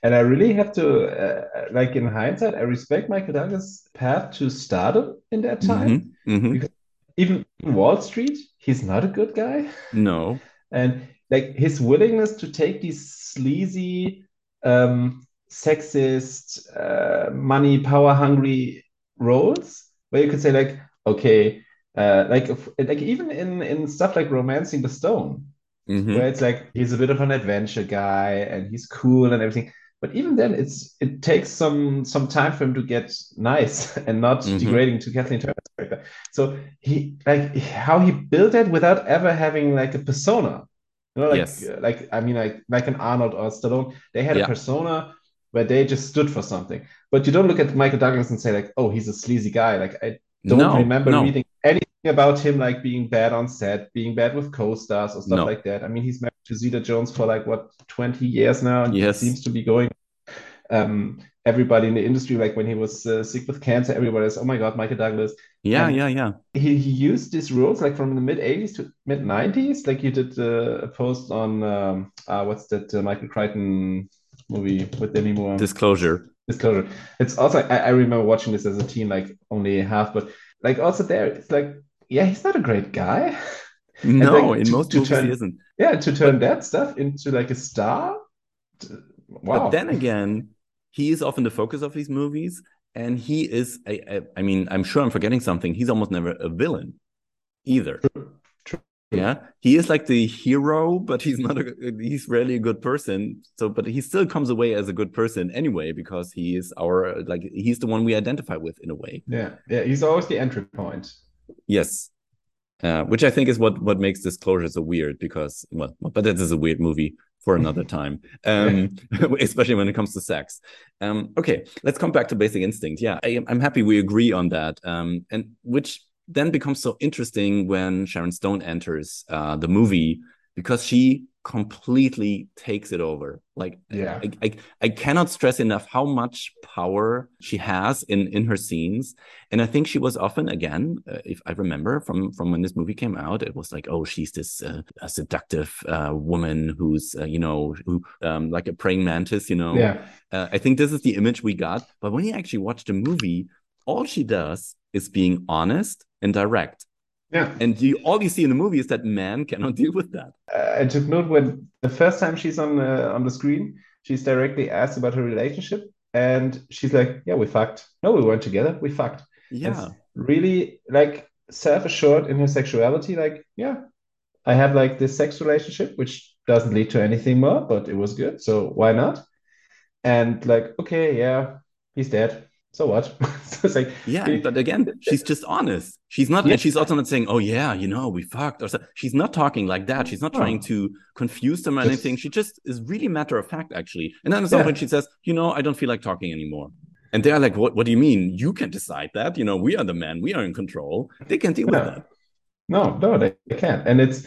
And I really have to, uh, like in hindsight, I respect Michael Douglas' path to stardom in that time. Mhm, mhm. Even Wall Street, he's not a good guy. no And like his willingness to take these sleazy, um, sexist, uh, money, power hungry roles, where you could say like, okay, uh, like if- like even in in stuff like Romancing the Stone, Mhm. where it's like he's a bit of an adventure guy and he's cool and everything. But even then, it's it takes some some time for him to get nice and not Mhm. degrading to Kathleen Turner's character. So he like how he built it without ever having like a persona. You know, like Yes. like I mean like like an Arnold or Stallone, they had Yeah. a persona where they just stood for something. But you don't look at Michael Douglas and say like, oh, he's a sleazy guy. Like I don't no remember no reading anything about him like being bad on set, being bad with co-stars or stuff No. like that. I mean, he's married to Zeta Jones for like what 20 years now, and Yes. seems to be going. Um, everybody in the industry, like when he was uh, sick with cancer, everybody was, oh my God, Michael Douglas. yeah And- yeah yeah He he used these roles like from the mid 80s to mid 90s. Like you did uh, a post on um, uh, what's that uh, Michael Crichton movie with Demi Moore? disclosure Disclosure. It's also I, I remember watching this as a teen, like only half, but like also there, it's like yeah, he's not a great guy. no like, in to- most to movies turn- he isn't Yeah, to turn that stuff into like a star. t- Wow. But then again, he is often the focus of these movies, and he is. I, I, I mean, I'm sure I'm forgetting something. He's almost never a villain, either. True. Yeah, he is like the hero, but he's not. A, he's really a good person. So, but he still comes away as a good person anyway because he is our like he's the one we identify with in a way. yeah, yeah, he's always the entry point. Yes. Uh, which I think is what what makes Disclosure so weird because well, but that is a weird movie for another time, um, especially when it comes to sex. Um, okay, let's come back to Basic Instinct. Yeah, I, I'm happy we agree on that, um, and which then becomes so interesting when Sharon Stone enters uh, the movie because she completely takes it over. Like, Yeah. I, I, I cannot stress enough how much power she has in in her scenes and I think she was often, again, uh, if I remember from from when this movie came out, it was like, oh, she's this uh, a seductive uh, woman who's, uh, you know, who um, like a praying mantis, you know. Yeah, Uh, I think this is the image we got. But when you actually watch the movie, all she does is being honest and direct. yeah. And you, all you see in the movie is that man cannot deal with that. Uh, I took note when the first time she's on uh, on the screen, she's directly asked about her relationship, and she's like, "Yeah, we fucked. No, we weren't together. We fucked." Yeah. It's really like self-assured in her sexuality. Like, yeah, I have like this sex relationship, which doesn't lead to anything more, but it was good, so why not? And like, okay, yeah, he's dead. So what? so it's like, Yeah, but again, she's just honest. She's not, Yeah. and she's also not saying, "Oh yeah, you know, we fucked." Or so. she's not talking like that. She's not No. trying to confuse them or Just- anything. She just is really matter of fact, actually. And then at some Yeah. point, she says, "You know, I don't feel like talking anymore." And they're like, "What? What do you mean? You can decide that? You know, we are the men. We are in control. They can deal with that." No, no, they they can't. And it's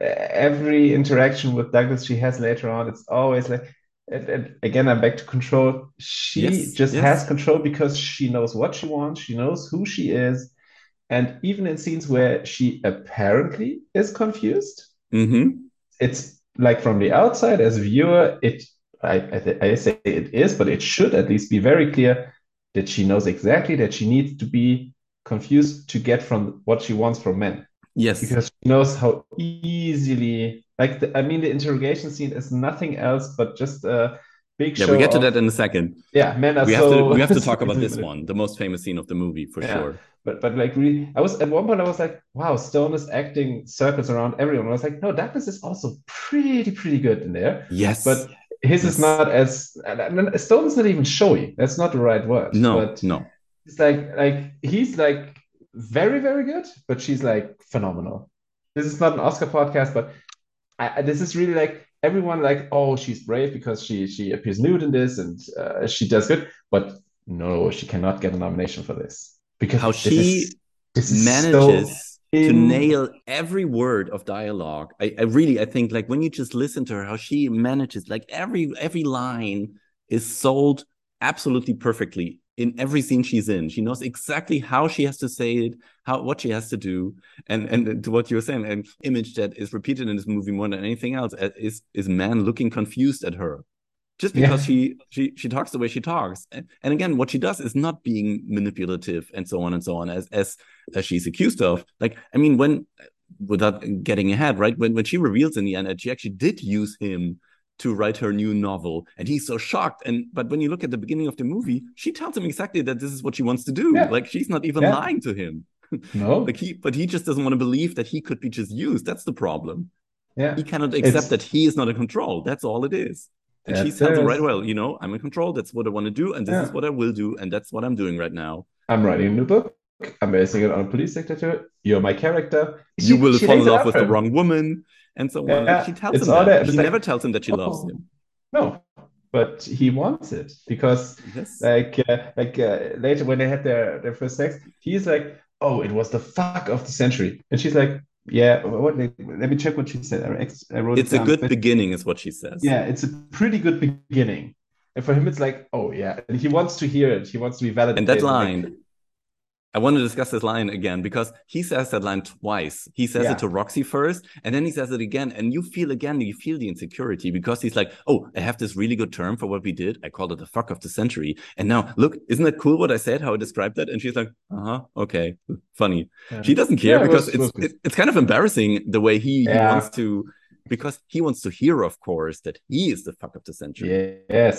uh, every interaction with Douglas she has later on, it's always like, and, and again, I'm back to control. She Yes, just yes. has control because she knows what she wants, she knows who she is. And even in scenes where she apparently is confused, hmm it's like from the outside as a viewer, it I, I, th- I say it is, but it should at least be very clear. that she knows exactly that she needs to be confused to get from what she wants from men Yes. because she knows how easily like the, I mean the interrogation scene is nothing else but just a big yeah, show we get to of- that in a second. yeah are We have so to we have to talk about this one, the most famous scene of the movie for Yeah. sure. but but like really I was at one point I was like wow Stone is acting circles around everyone I was like no Douglas is also pretty pretty good in there Yes. but his Yes. is not as Stone's not even showy that's not the right word no, but no. it's like like he's like very very good but she's like phenomenal this is not an oscar podcast but I, this is really like everyone like oh she's brave because she she appears nude in this and uh, she does good but no she cannot get a nomination for this because How this she is, this is so manages to in- nail every word of dialogue. I, I really I think like when you just listen to her, how she manages like every every line is sold absolutely perfectly in every scene she's in. She knows exactly how she has to say it, how what she has to do, and and to what you're saying, an image that is repeated in this movie more than anything else uh, is is man looking confused at her. Just because Yeah. she she she talks the way she talks, and, and again, what she does is not being manipulative and so on and so on, as as as she's accused of. Like, I mean, when without getting ahead, right? When when she reveals in the end that she actually did use him to write her new novel, and he's so shocked. And but when you look at the beginning of the movie, she tells him exactly that this is what she wants to do. Yeah. Like she's not even Yeah. lying to him. no Like he, but he just doesn't want to believe that he could be just used. That's the problem. yeah He cannot accept It's- that he is not in control. That's all it is. And she That's tells him right well, you know, I'm in control. That's what I want to do, and this is what I will do, and that's what I'm doing right now. I'm writing a new book I'm basing it on a police secretary you're my character you will fall in love with for the wrong woman, and so on. Yeah, she tells him that. She It's like, never tells him that she loves oh. him. no but he wants it because Yes. like uh, like uh, later when they had their their first sex he's like oh it was the fuck of the century and she's like yeah what let me check what she said I, I wrote it it's a good but- beginning, is what she says. yeah it's a pretty good beginning and for him it's like oh yeah and he wants to hear it he wants to be validated And that line, I want to discuss this line again because he says that line twice. He says Yeah. it to Roxy first, and then he says it again. And you feel again, you feel the insecurity because he's like, Oh, I have this really good term for what we did. I called it the fuck of the century. And now, look, isn't that cool what I said, how I described that? And she's like, Uh huh, okay, funny. yeah. She doesn't care Yeah, because was- it was it's it, it's kind of embarrassing the way he, he wants to, because he wants to hear, of course, that he is the fuck of the century. yes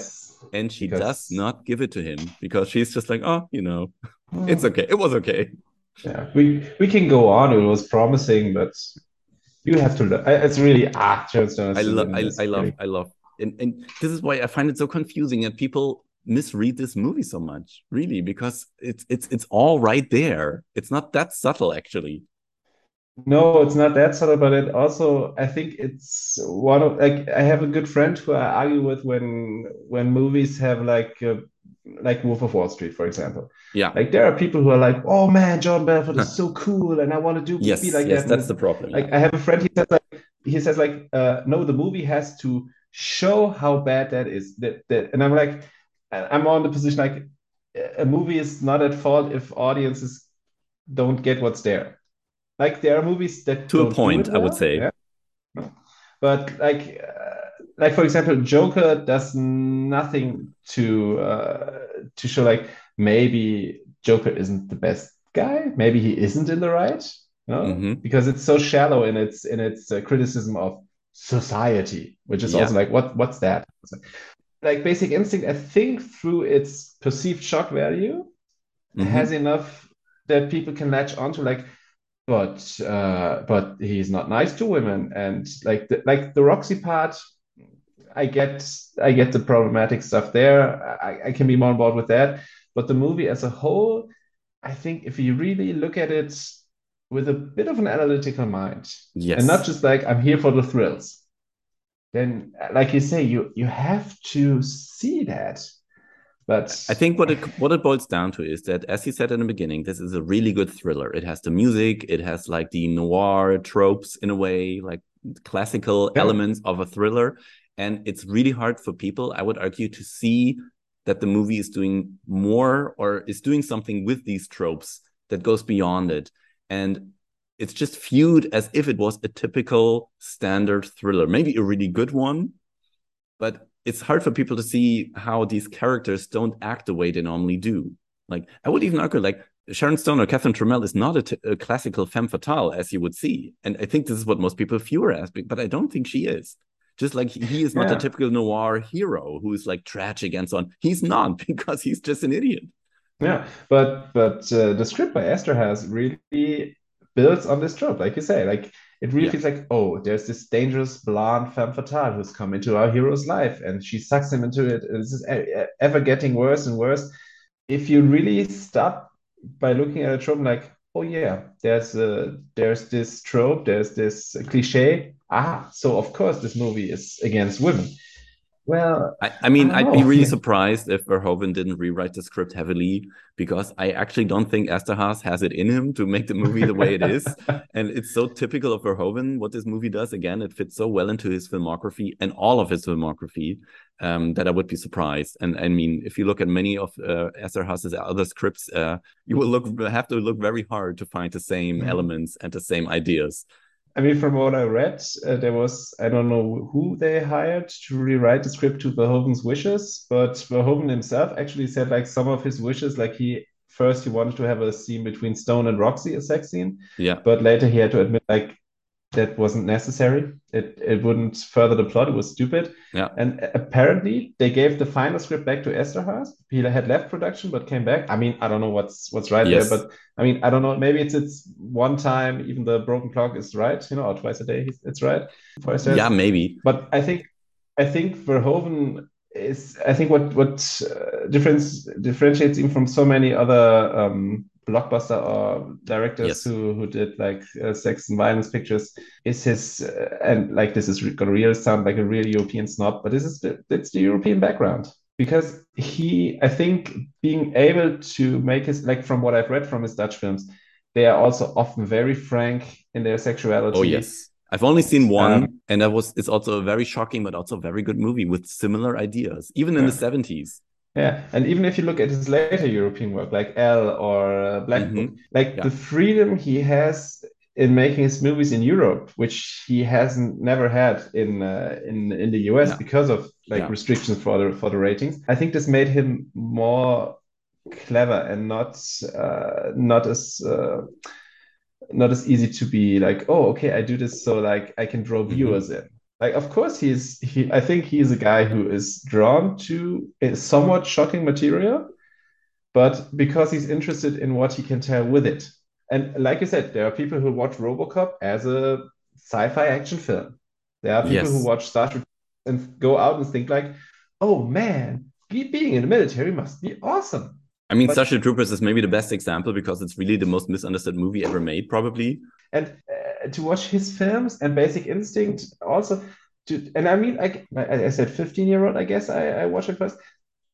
And she Because- does not give it to him because she's just like, Oh, you know. It's okay. It was okay. Yeah, we we can go on. It was promising, but you have to look. It's really ah. I love, I, I love. I love, and, and this is why I find it so confusing that people misread this movie so much, really, because it's it's it's all right there. It's not that subtle, actually. No, it's not that subtle, but it also I think it's one of like I have a good friend who I argue with when when movies have like uh, like Wolf of Wall Street, for example. Yeah. Like there are people who are like, oh man, John Belfort is so cool, and I want to do Yes, be like yes, that. that's the problem. like yeah. I have a friend he says like he says like uh no the movie has to show how bad that is that, that and I'm like I'm on the position like a movie is not at fault if audiences don't get what's there like there are movies that To a point, I would say. yeah. But like uh, like for example Joker does nothing to uh to show like maybe Joker isn't the best guy maybe he isn't in the right no? Mhm. because it's so shallow in its in its uh, criticism of society, which is Yeah. also like what what's that? Like Basic Instinct, I think through its perceived shock value, Mhm. has enough that people can latch onto. Like, but uh, but he's not nice to women, and like the, like the Roxy part. I get I get the problematic stuff there. I, I can be more on board with that. But the movie as a whole, I think if you really look at it with a bit of an analytical mind, Yes. and not just like I'm here for the thrills, then like you say, you you have to see that. But I think what it what it boils down to is that, as you said in the beginning, this is a really good thriller. It has the music, it has like the noir tropes in a way, like classical Yeah. elements of a thriller, and it's really hard for people, I would argue, to see that the movie is doing more or is doing something with these tropes that goes beyond it, and it's just viewed as if it was a typical standard thriller, maybe a really good one, but it's hard for people to see how these characters don't act the way they normally do. Like I would even argue, like Sharon Stone or Catherine Tramell is not a, a classical femme fatale as you would see, and I think this is what most people view her as, but I don't think she is. Just like he is not Yeah. a typical noir hero who is like tragic and so on. He's not because he's just an idiot. Yeah, but but uh, the script by Eszterhas really builds on this trope, like you say. Like it really Yeah. feels like, oh, there's this dangerous blonde femme fatale who's come into our hero's life, and she sucks him into it. and This is ever getting worse and worse. If you really stop by looking at a trope, like, oh yeah, there's a there's this trope, there's this cliche. Ah, so of course this movie is against women. Well, I, I mean, I I'd be really surprised if Verhoeven didn't rewrite the script heavily because I actually don't think Esterhazy has it in him to make the movie the way it is. and it's so typical of Verhoeven what this movie does. Again, it fits so well into his filmography and all of his filmography um, that I would be surprised. And I mean, if you look at many of uh, Esterhazy's other scripts, uh, you will look have to look very hard to find the same Mhm. elements and the same ideas. I mean, from what I read, uh, there was, I don't know who they hired to rewrite the script to Verhoeven's wishes, but Verhoeven himself actually said like some of his wishes, like he first he wanted to have a scene between Stone and Roxy, a sex scene, Yeah. but later he had to admit like that wasn't necessary. It it wouldn't further the plot. It was stupid. Yeah. And apparently they gave the final script back to Esterhazy. He had left production but came back. I mean, I don't know what's what's right Yes. there, but I mean, I don't know. Maybe it's it's one time, even the broken clock is right, you know, or twice a day it's right. Yeah, maybe. But I think I think Verhoeven is I think what what uh, difference differentiates him from so many other um, blockbuster or directors Yes. who who did like uh, sex and violence pictures is his uh, and like this is gonna really sound like a real European snob, but this is the, it's the European background because he I think being able to make his like from what I've read from his Dutch films, they are also often very frank in their sexuality. Oh yes. I've only seen one, Um, and that was it's also a very shocking but also very good movie with similar ideas, even in the 70s. Yeah, and even if you look at his later European work, like Elle or uh, Black Mhm. Book, like Yeah. the freedom he has in making his movies in Europe, which he hasn't never had in uh, in in the US Yeah. because of like Yeah. restrictions for the for the ratings. I think this made him more clever and not uh, not as uh, not as easy to be like, oh, okay, I do this so like I can draw Mhm. viewers in. Like, of course, he's he. I think he's a guy who is drawn to a somewhat shocking material, but because he's interested in what he can tell with it. And like you said, there are people who watch RoboCop as a sci-fi action film. There are people Yes. who watch Star Trek and go out and think like, "Oh man, be- being in the military must be awesome." I mean, But- Starship Troopers is maybe the best example because it's really the most misunderstood movie ever made, probably. and to watch his films and Basic Instinct also to and I mean I I, said 15 year old I guess I, I watched it first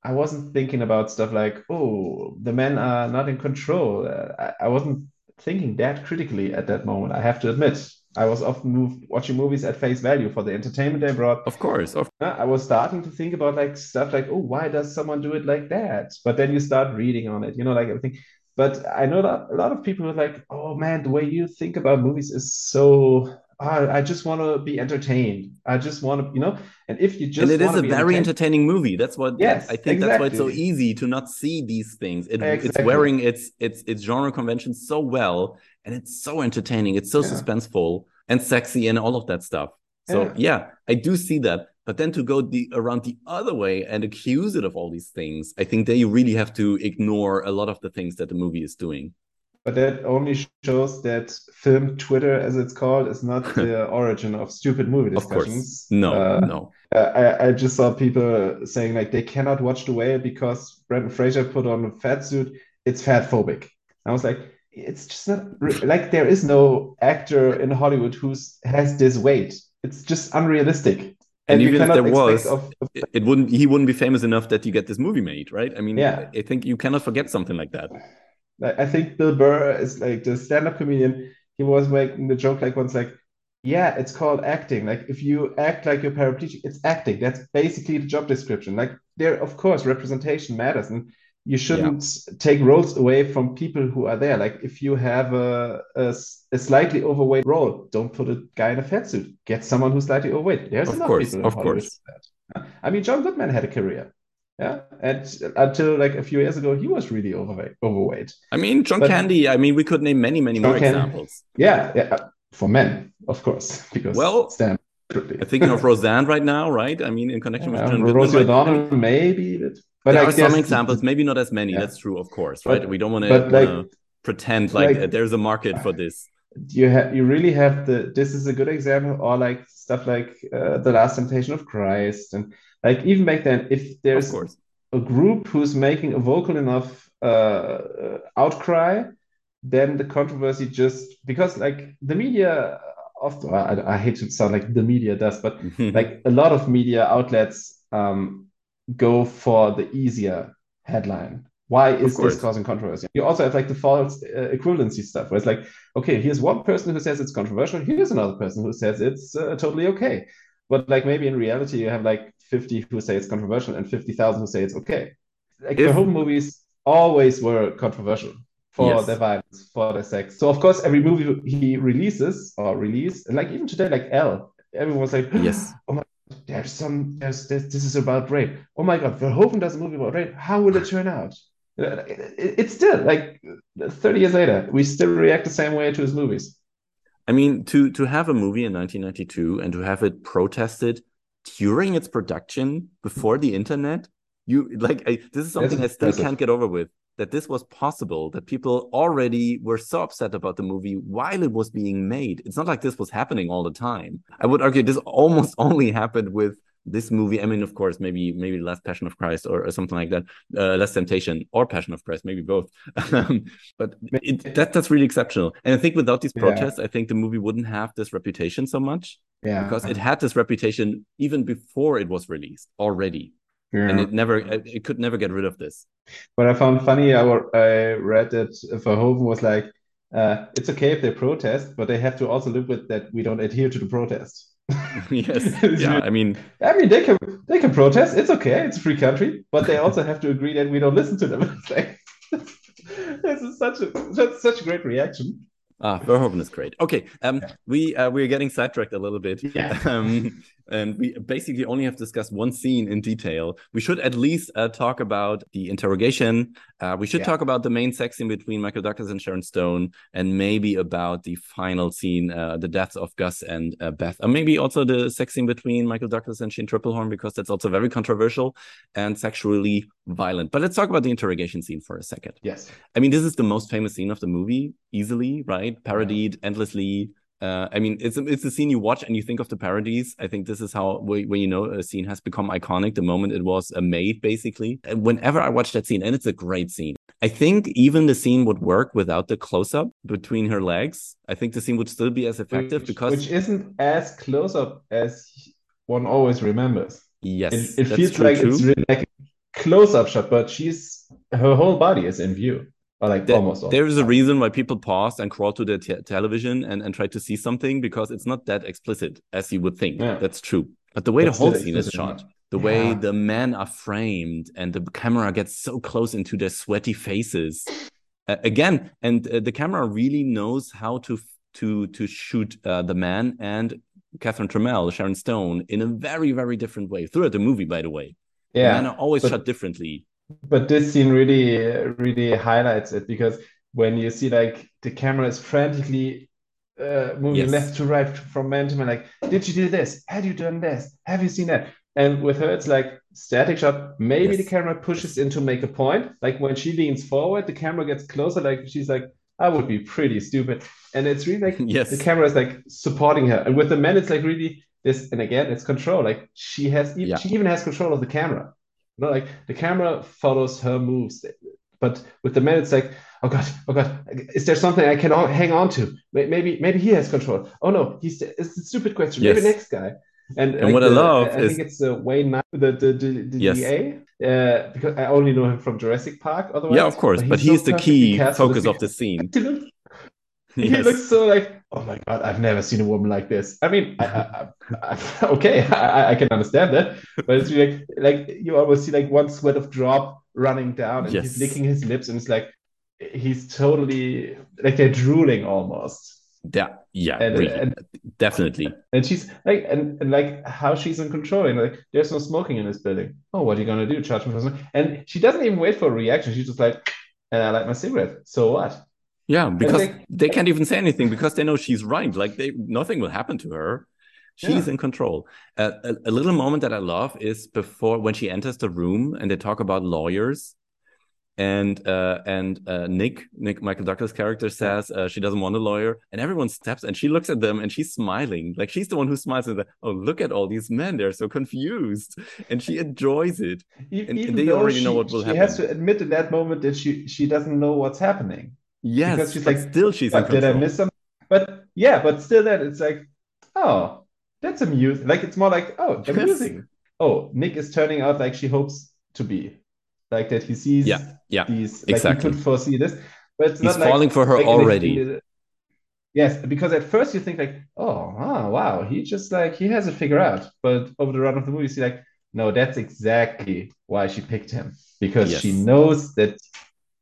I wasn't thinking about stuff like oh the men are not in control uh, I, I wasn't thinking that critically at that moment I have to admit I was often moved watching movies at face value for the entertainment they brought Of course, of uh, I was starting to think about like stuff like, oh, why does someone do it like that? But then you start reading on it, you know, like everything. But I know that a lot of people are like, oh man, the way you think about movies is so. ah, I just want to be entertained. I just want to, you know. And if you just and it is a very entertaining movie. That's what Yes, I think. That's why it's so easy to not see these things. It, It's wearing its its its genre conventions so well, and it's so entertaining. It's so Yeah. suspenseful and sexy and all of that stuff. So Yeah. yeah, I do see that. But then to go the around the other way and accuse it of all these things, I think that you really have to ignore a lot of the things that the movie is doing. But that only shows that film Twitter, as it's called, is not the origin of stupid movie Of course, discussions. no, Uh, no. Uh, I, I just saw people saying like they cannot watch The Whale because Brendan Fraser put on a fat suit. It's fat phobic. I was like, it's just not like there is no actor in Hollywood who has this weight. It's just unrealistic. And even if there was, of- it wouldn't he wouldn't be famous enough that you get this movie made, right? I mean, Yeah. I think you cannot forget something like that. I think Bill Burr is like the stand-up comedian. He was making the joke like once, like, yeah, it's called acting. Like if you act like you're paraplegic, it's acting. That's basically the job description. Like there, of course, representation matters, and you shouldn't take roles away from people who are there. Like if you have a a slightly overweight role, don't put a guy in a fat suit. Get someone who's slightly overweight. There's Of enough course, people of course. for that. I mean, John Goodman had a career. Yeah, and until like a few years ago, he was really overweight. Overweight. I mean, John But- Candy. I mean, we could name many, many John more Candy. examples. Yeah, yeah, uh, for men, of course, because Well, Stan. I'm thinking of Roseanne right now, right? I mean, in connection with Yeah, John Goodman. Rosie right? Maybe, but, but there like, are some examples, maybe not as many. Yeah. That's true, of course, But- right? we don't want but, like- to pretend like, like- there's a market for this. you have you really have the this is a good example or like stuff like uh, the last temptation of christ and like even back then if there's a group who's making a vocal enough uh, uh, outcry then the controversy just because like the media often I, I hate to sound like the media does but like a lot of media outlets um, go for the easier headline. Why is this causing controversy? You also have like the false uh, equivalency stuff, where it's like, okay, here's one person who says it's controversial, here's another person who says it's uh, totally okay. But like maybe in reality, you have like 50 who say it's controversial and 50,000 who say it's okay. Like the If- home movies always were controversial for Yes. their violence, for their sex. So of course, every movie he releases or release, and like even today, like Elle, everyone was like, Yes. oh my, there's some, there's this, this is about rape. Oh my God, Verhoeven does a movie about rape. How will it turn out? It's still like 30 years later, we still react the same way to his movies. I mean, to to have a movie in 1992 and to have it protested during its production before the internet, you like I, this is something I still can't get over with. That this was possible, that people already were so upset about the movie while it was being made. It's not like this was happening all the time. I would argue this almost only happened with this movie. I mean, of course, maybe maybe less Passion of Christ or, or something like that, uh, less Temptation or Passion of Christ, maybe both. Um, but it, that that's really exceptional. And I think without these Yeah. protests, I think the movie wouldn't have this reputation so much Yeah. because it had this reputation even before it was released already, Yeah. and it never it, it could never get rid of this. What I found funny, I, wa- I read that Verhoeven was like, uh, it's okay if they protest, but they have to also live with that we don't adhere to the protest. yes, yeah. I mean, I mean, they can they can protest. It's okay. It's a free country, but they also have to agree that we don't listen to them. It's like this is such a that's such a great reaction. Ah, Verhoeven is great. Okay, um, we uh, we're getting sidetracked a little bit. Yeah. Um, and we basically only have discussed one scene in detail. We should at least uh, talk about the interrogation. Uh, we should Yeah. talk about the main sex scene between Michael Douglas and Sharon Stone, and maybe about the final scene, uh, the deaths of Gus and uh, Beth, and maybe also the sex scene between Michael Douglas and Jeanne Tripplehorn, because that's also very controversial and sexually violent. But let's talk about the interrogation scene for a second. Yes. I mean, this is the most famous scene of the movie, easily, right? Parodied endlessly. Uh, I mean, it's it's a scene you watch and you think of the parodies. I think this is how where you know a scene has become iconic the moment it was made, basically. And whenever I watch that scene, and it's a great scene. I think even the scene would work without the close up between her legs. I think the scene would still be as effective which, because which isn't as close up as one always remembers. yes, It, it feels like too. it's really like a close up shot, but she's her whole body is in view, or like There- almost. there is a reason why people pause and crawl to their te- television and, and try to see something because it's not that explicit as you would think. Yeah. That's true. But the way But the whole scene is shot, the way Yeah. the men are framed and the camera gets so close into their sweaty faces. Uh, again, and uh, the camera really knows how to to to shoot uh, the man and Catherine Tramell, Sharon Stone, in a very very different way throughout the movie. By the way, the men Yeah, are always but- shot differently. But this scene really, really highlights it because when you see like the camera is frantically uh, moving Yes. left to right from man to man, like, did you do this? Have you done this? Have you seen that? And with her, it's like static shot. Maybe Yes. the camera pushes in to make a point. Like when she leans forward, the camera gets closer. Like she's like, I would be pretty stupid. And it's really like Yes. the camera is like supporting her. And with the men, it's like really this. And again, it's control. Like she has, Yeah. she even has control of the camera. You know, like the camera follows her moves. But with the man, it's like, oh god, oh god, is there something I can all- hang on to? Maybe, maybe he has control. Oh no, he's it's a stupid question. Maybe next guy. And, And what I the- love I, is- think it's uh, Wayne Knight, the the the, the Yes. DA, uh, because I only know him from Jurassic Park. Otherwise, yeah, of course, but so he's the key focus of the scene. he Yes. looks so like, oh my god, I've never seen a woman like this. I mean, I, I, I, okay, I, I can understand that, but it's really like, like you almost see like one sweat of drop running down, and Yes. he's licking his lips, and it's like he's totally like they're drooling almost. Yeah, Yeah, And- really. and- definitely. And she's like, and, and like how she's in control. And like, there's no smoking in this building. Oh, what are you gonna do? Charge me for something? And she doesn't even wait for a reaction. She's just like, and I like my cigarette. So what? Yeah, because they- they can't even say anything because they know she's right. Like they, nothing will happen to her. She's Yeah. in control. Uh, a, a little moment that I love is before when she enters the room and they talk about lawyers, and uh, and uh, Nick, Nick Michael Douglas' character says uh, she doesn't want a lawyer, and everyone steps and she looks at them and she's smiling, like she's the one who smiles and like, oh look at all these men, they're so confused, and she enjoys it. E- And- and even they already she, know what will she has to admit in that moment that she she doesn't know what's happening. Yes, Because she's like, still she's in But did I miss something? But yeah, but still, that it's like, oh, that's amusing. Like it's more like, oh, Yes. amusing. Oh, Nick is turning out like she hopes to be, like that he sees Yeah, yeah, these. Like exactly. he could foresee this, but it's He's not like falling for her like already. Yes, because at first you think like, oh, ah, wow, he just like he has it figured out. But over the run of the movie, you see like, no, that's exactly why she picked him because she knows that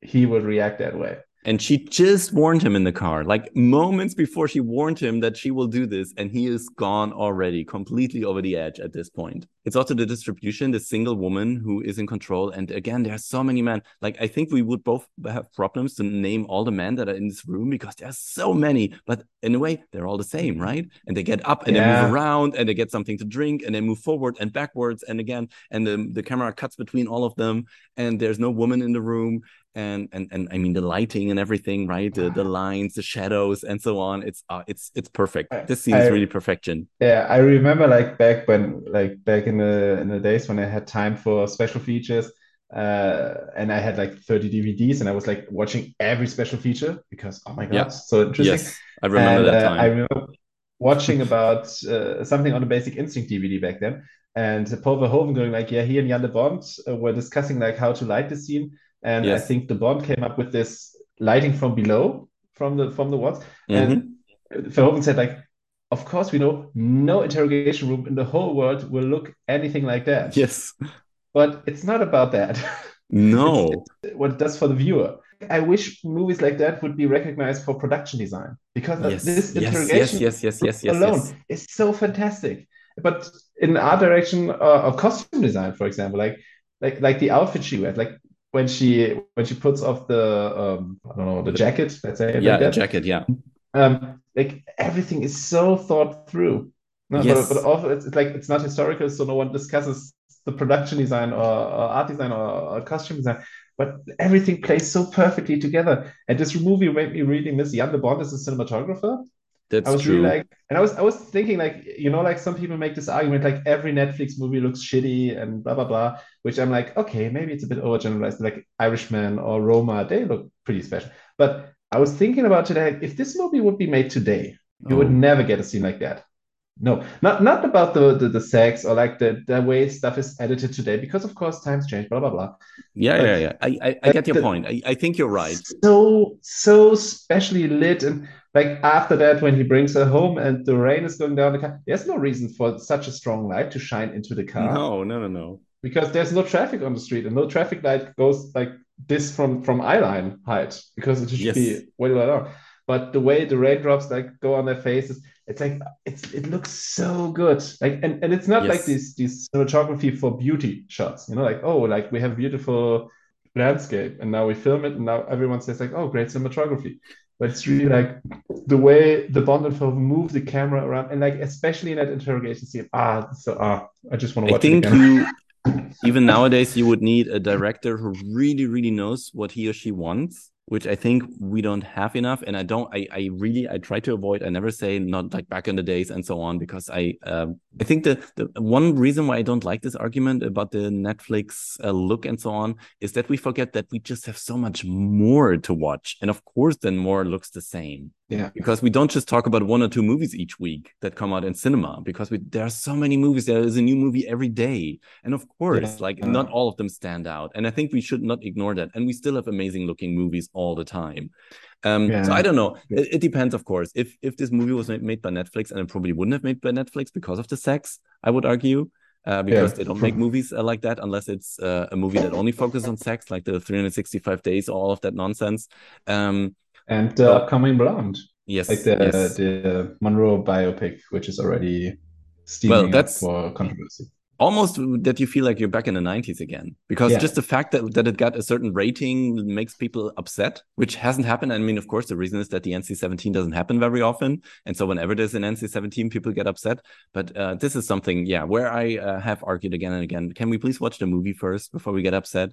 he would react that way. And she just warned him in the car, like moments before she warned him that she will do this, and he is gone already, completely over the edge at this point. It's also the distribution, the single woman who is in control. And again, there are so many men. Like, I think we would both have problems to name all the men that are in this room because there are so many. But in a way, they're all the same, right? And they get up and they move around and they get something to drink and they move forward and backwards and again. And the, the camera cuts between all of them. And there's no woman in the room and and and I mean the lighting and everything, right? The the lines, the shadows, and so on. It's uh, it's it's perfect. This scene is really perfection. Yeah, I remember like back when like back in the in the days when I had time for special features, uh, and I had like 30 DVDs and I was like watching every special feature because oh my God, Yeah. so interesting. Yes, I remember and that uh, time. I remember watching about uh, something on the Basic Instinct DVD back then, and Paul Verhoeven going like, yeah, he and Jan de Bont uh, were discussing like how to light the scene, and I think de Bont came up with this lighting from below from the from the walls, Mhm. and Verhoeven said like, of course we know no interrogation room in the whole world will look anything like that, Yes. but it's not about that. No. what it does for the viewer. I wish movies like that would be recognized for production design because Yes. this Yes. interrogation Yes. Yes. Yes. Yes. Yes. alone Yes. is so fantastic. But in art direction uh, or costume design, for example, like like like the outfit she wears, like when she when she puts off the um, I don't know the jacket, let's say Yeah. like The jacket. Yeah. Um, like everything is so thought through. No, Yes. but, but also it's, it's like it's not historical, so no one discusses the production design or, or art design or, or costume design. But everything plays so perfectly together. And this movie made me really miss Jan de Bont as a cinematographer. That's I was true. really like, and I was I was thinking like, you know, like some people make this argument like every Netflix movie looks shitty and blah blah blah, which I'm like, okay, maybe it's a bit overgeneralized. Like Irishman or Roma, they look pretty special. But I was thinking about today, if this movie would be made today, you would Oh. never get a scene like that. No, not not about the, the the sex or like the the way stuff is edited today, because of course times change, blah blah blah. yeah. but- Yeah. Yeah. I I, I get your the- point. I, I think you're right. So so specially lit, and like after that, when he brings her home and the rain is going down the car, there's no reason for such a strong light to shine into the car No. No. No. No. because there's no traffic on the street and no traffic light goes like this from from eye line height because it should Yes. be way lower. But the way the raindrops like go on their faces, it's like it's it looks so good. Like and, and it's not like Yes. these these cinematography for beauty shots, you know, like oh, like we have beautiful landscape and now we film it and now everyone says like oh great cinematography. But it's really like the way de Bont and film move the camera around and like especially in that interrogation scene. Ah, so ah, I just want to I watch think it again. you even nowadays you would need a director who really really knows what he or she wants which i think we don't have enough. And i don't i, I really i try to avoid i never say not like back in the days and so on because i um, i think the, the one reason why i don't like this argument about the netflix uh, look and so on is that we forget that we just have so much more to watch. And of course then more looks the same Yeah. because we don't just talk about one or two movies each week that come out in cinema because we, there are so many movies there is a new movie every day. And of course Yeah. like not all of them stand out. And i think we should not ignore that. And we still have amazing looking movies all the time. Um so i don't know. It, it depends of course. If if this movie was made by netflix and it probably wouldn't have made by netflix because of the sex i would argue uh, because Yeah. they don't make movies uh, like that unless it's uh, a movie that only focuses on sex like the 365 days all of that nonsense. Um And the Oh. upcoming Blonde. Yes, like the yes. the Monroe biopic, which is already steaming Well, that's for controversy. almost that you feel like you're back in the 90s again because Yeah. just the fact that, that it got a certain rating makes people upset which hasn't happened i mean of course the reason is that the nc-17 doesn't happen very often and so whenever there's an nc-17 people get upset but uh, this is something yeah where i uh, have argued again and again can we please watch the movie first before we get upset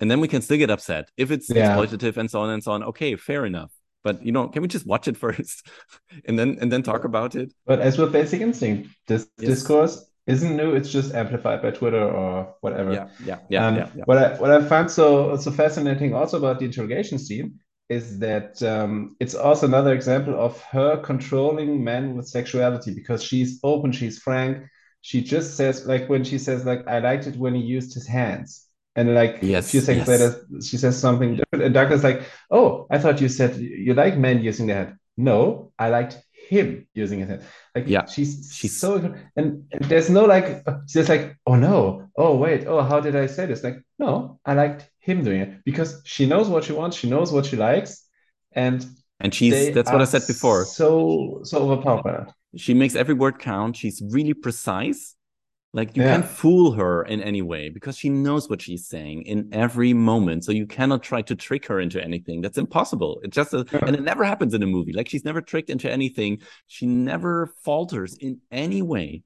and then we can still get upset if it's Yeah. exploitative and so on and so on okay fair enough but you know can we just watch it first and then and then talk about it But as with Basic Instinct, this Yes. discourse isn't new. It's just amplified by Twitter or whatever. yeah yeah yeah Um, yeah, yeah. What I what I found so so fascinating also about the interrogation scene is that um, it's also another example of her controlling men with sexuality because she's open, she's frank. She just says like when she says like I liked it when he used his hands. And like Yes, a few seconds yes. later, she says something different. And Douglas like, oh, I thought you said you like men using their head. No, I liked him using his head. Like Yeah, she's she's- so and, and there's no like she's like, oh no, oh wait, oh how did I say this? Like, no, I liked him doing it because she knows what she wants, she knows what she likes, and and she's that's what i said before So so overpowered she makes every word count she's really precise like you Yeah. can't fool her in any way because she knows what she's saying in every moment. So you cannot try to trick her into anything. That's impossible. It just a, and it never happens in a movie. Like she's never tricked into anything. She never falters in any way.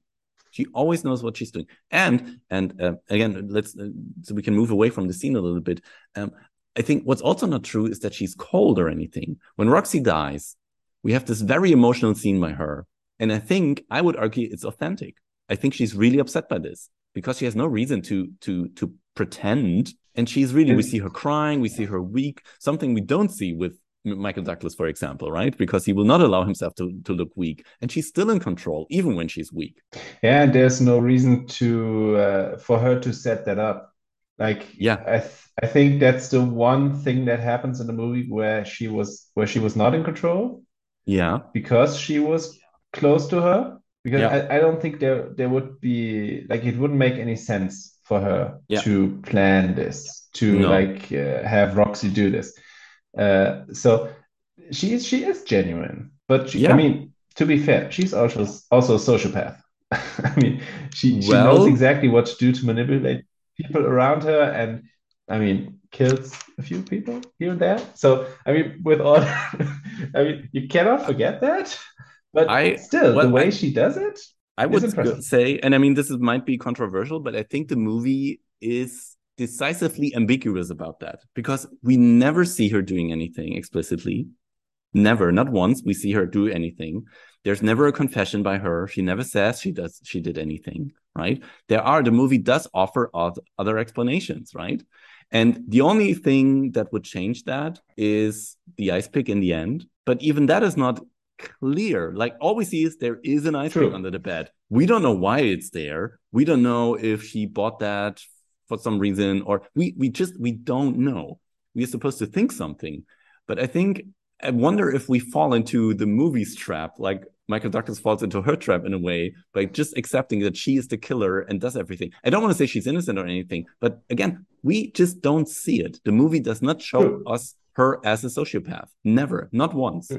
She always knows what she's doing. And and uh, again let's uh, so we can move away from the scene a little bit. Um, i think what's also not true is that she's cold or anything. When roxy dies we have this very emotional scene by her. And I think I would argue it's authentic. I think she's really upset by this because she has no reason to to to pretend. And she's really we see her crying, we see her weak, something we don't see with Michael Douglas, for example, right? Because he will not allow himself to to look weak, and she's still in control even when she's weak. Yeah, and there's no reason to uh, for her to set that up. Like, Yeah. I th I think that's the one thing that happens in the movie where she was where she was not in control Yeah, because she was close to her. Because Yeah. I, I don't think there there would be like it wouldn't make any sense for her Yeah. to plan this, to No. like uh, have Roxy do this. Uh, so she is she is genuine, but she, I mean, to be fair, she's also also a sociopath. I mean, she she Well- knows exactly what to do to manipulate people around her, and I mean, kills a few people here and there. So I mean, with all, I mean, you cannot forget that. But I- still, well, the way I- she does it, I would say, and I mean, this is, might be controversial, but I think the movie is decisively ambiguous about that because we never see her doing anything explicitly. Never, not once, we see her do anything. There's never a confession by her. She never says she does she did anything, right? There are the movie does offer oth- other explanations, right? And the only thing that would change that is the ice pick in the end. But even that is not clear. Like all we see is there is an ice True. pick under the bed. We don't know why it's there. We don't know if she bought that for some reason or we we just we don't know. We're supposed to think something. But I think I wonder if we fall into the movie's trap, like Michael Douglas falls into her trap in a way by just accepting that she is the killer and does everything. I don't want to say she's innocent or anything, but again, we just don't see it. The movie does not show us her as a sociopath. Never, not once.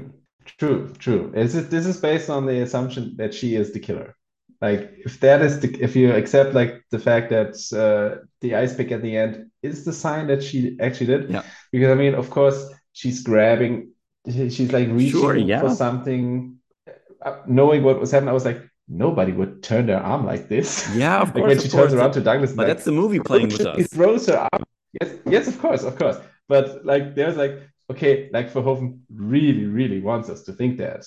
True, true. Is it, this is based on the assumption that she is the killer. Like, if that is the, if you accept like the fact that uh, the ice pick at the end is the sign that she actually did, Yeah. because I mean, of course, she's grabbing, she's like reaching Sure, yeah. for something, uh, knowing what was happening. I was like, nobody would turn their arm like this. Yeah, of Like course. when she course. turns around to Douglas, but like, that's the movie playing with us. He throws her arm. Yes, yes, of course, of course. But like, there's like, okay, like Verhoeven really, really wants us to think that.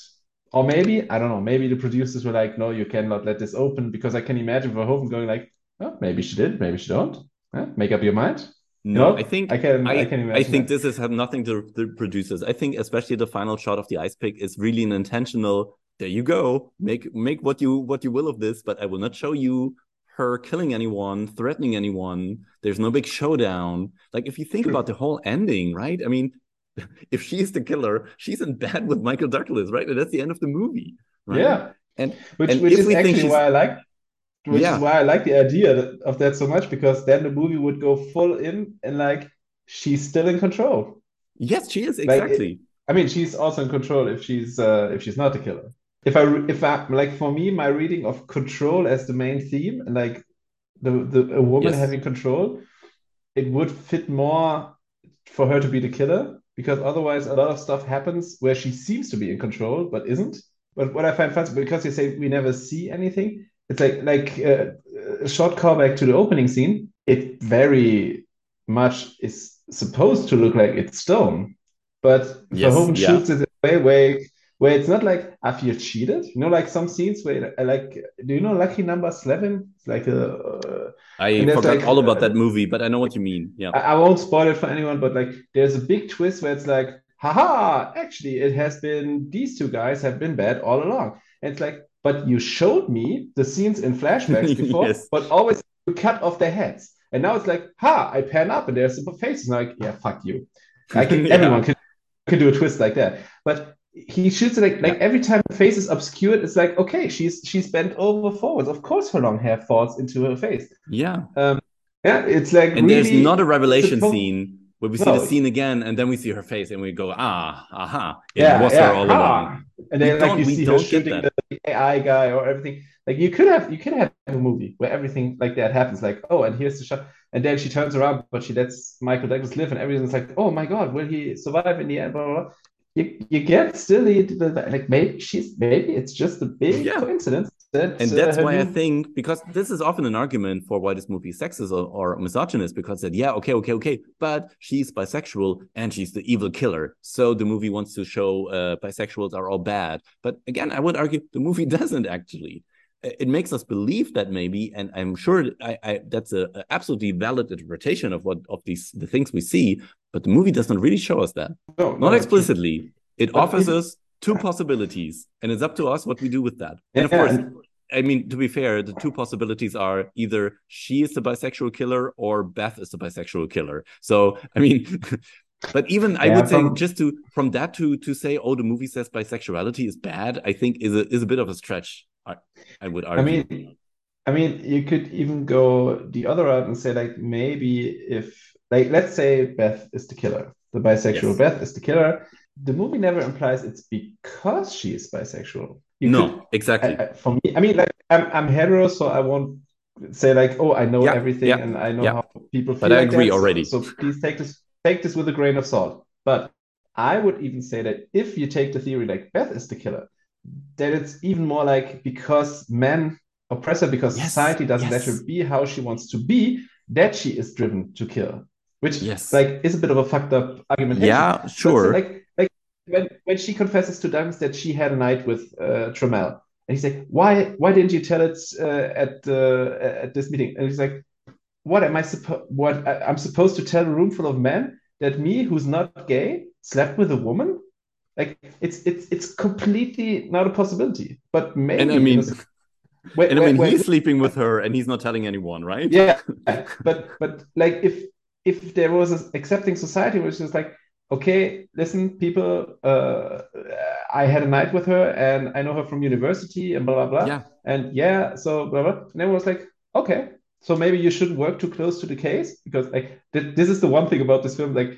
Or maybe, I don't know, maybe the producers were like, no, you cannot let this open because I can imagine Verhoeven going like, oh, maybe she did, maybe she don't. Huh? Make up your mind. No, know, I think I can- I, I can I think that. this has had nothing to the producers. I think especially the final shot of the ice pick is really an intentional. There you go. Make make what you what you will of this, but I will not show you her killing anyone, threatening anyone. There's no big showdown. Like if you think about the whole ending, right? I mean, if she's the killer, she's in bed with Michael Douglas, right? And that's the end of the movie. Right? Yeah. And Which, And which is actually why I like, which Yeah. is why I like the idea that, of that so much because then the movie would go full in and like she's still in control. yes, she is Like, it- exactly. I mean, she's also in control if she's uh, if she's not the killer. If I if I like for me, my reading of control as the main theme, and like the the a woman Yes. having control, it would fit more for her to be the killer because otherwise a lot of stuff happens where she seems to be in control but isn't. But what I find fun because you say we never see anything, it's like like uh, a short callback to the opening scene. It very much is supposed to look like it's stone, but Yes, Verhoeven yeah. shoots it a way where it's not like I feel cheated. You know, like some scenes where like. Do you know Lucky Number Slevin? It's like a. Uh, I forgot like, all about uh, that movie, but I know what you mean. Yeah. I, I won't spoil it for anyone, but like there's a big twist where it's like, haha, actually, it has been these two guys have been bad all along. And it's like, but you showed me the scenes in flashbacks before, Yes. but always you cut off their heads. And now it's like, ha, I pan up and there's simple faces. And I'm like, yeah, fuck you. I can, Yeah. Everyone can, can do a twist like that. But he shoots it like like every time the face is obscured, it's like, okay, she's she's bent over forwards. Of course her long hair falls into her face. Yeah. Yeah, it's like And there's not a revelation supposed- scene where we see No. the scene again and then we see her face and we go, ah, aha. It yeah, was yeah, her all ah. along. And then We like you see her shooting the IA guy or everything. Like you could have you could have a movie where everything like that happens. Like oh, and here's the shot, and then she turns around, but she lets Michael Douglas live, and everything's like oh my god, will he survive in the end? Blah blah. blah. You, you get still the, the like maybe she's maybe it's just a big Yeah. coincidence that And uh, that's her why I think, because this is often an argument for why this movie is sexist or, or misogynist, because that, yeah, okay, okay, okay, but she's bisexual and she's the evil killer. So the movie wants to show uh, bisexuals are all bad. But again, I would argue the movie doesn't actually. It makes us believe that maybe, and I'm sure I, I, that's a, a absolutely valid interpretation of what of these the things we see. But the movie doesn't really show us that, no, not no, explicitly. It offers it- us two possibilities, and it's up to us what we do with that. And of course, and- I mean, to be fair, the two possibilities are either she is the bisexual killer or Beth is the bisexual killer. So, I mean, but even I Yeah, would say from- just to from that to to say, oh, the movie says bisexuality is bad, I think is a is a bit of a stretch. I, I would argue. I mean, I mean, you could even go the other route and say, like, maybe if, like, let's say Beth is the killer, the bisexual Yes. Beth is the killer. The movie never implies it's because she is bisexual. You no, could- exactly. I, I, for me, I mean, like, I'm I'm hetero, so I won't say like, oh, I know Yeah, everything yeah, and I know yeah. how people feel. But I like agree that, so- already. So, please take this take this with a grain of salt. But I would even say that if you take the theory like Beth is the killer, that it's even more like because men oppress her because Yes, society doesn't let her be how she wants to be, that she is driven to kill. Which Yes. like is a bit of a fucked up argumentation. yeah, But so, sure. like like when when she confesses to Douglas that she had a night with uh, and he's like, "Why why didn't you tell it uh, at uh, at this meeting?" And he's like, "What am I supposed? What I- I'm supposed to tell a room full of men that me, who's not gay, slept with a woman? Like it's it's it's completely not a possibility. But maybe and I mean, it was- when- and I mean, when- he's when- sleeping with her, and he's not telling anyone, right? yeah, but but like if if there was an accepting society which is like, okay, listen, people, uh, I had a night with her and I know her from university and blah blah blah, Yeah. and yeah, so blah blah, and everyone was like, okay, so maybe you shouldn't work too close to the case because like th- this is the one thing about this film, like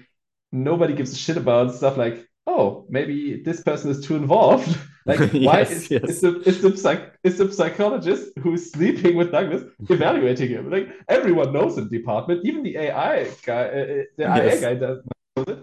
nobody gives a shit about stuff like. Oh, maybe this person is too involved. Like, why Yes, is, yes. is the is the psych is the psychologist who's sleeping with Douglas evaluating him? Like everyone knows in the department, even the IA guy, uh, uh, the IA Yes. guy does it.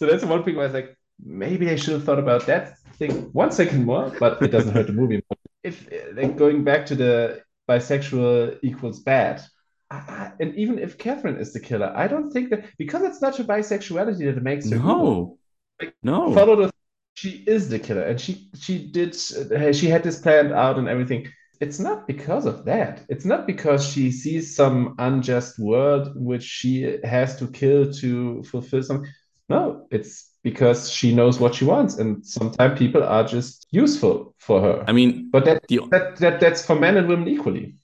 So that's the one thing where I was like, maybe I should have thought about that thing one second more, but it doesn't hurt the movie. If uh, like going back to the bisexual equals bad. I, and even if Catherine is the killer, I don't think that because it's not her bisexuality that makes her evil No, no. follow the she is the killer and she she did she had this planned out and everything it's not because of that it's not because she sees some unjust world which she has to kill to fulfill something. no it's because she knows what she wants and sometimes people are just useful for her I mean, but that, the that, that that's for men and women equally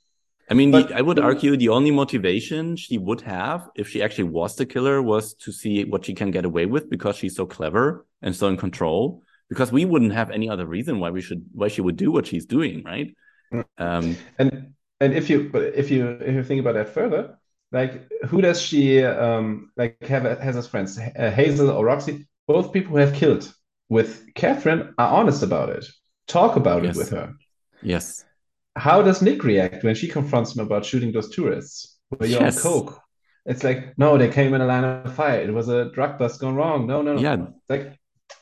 I mean, But- the, I would argue the only motivation she would have if she actually was the killer was to see what she can get away with because she's so clever and so in control. Because we wouldn't have any other reason why we should why she would do what she's doing, right? Mm. Um, and and if you if you if you think about that further like who does she um like have has as friends uh, hazel or roxy both people who have killed with Catherine are honest about it, talk about Yes. it with her. Yes. How does Nick react when she confronts him about shooting those tourists? Were you Yes. on coke? It's like, no, they came in a line of fire. It was a drug bust gone wrong. No, no, no. Yeah. It's like,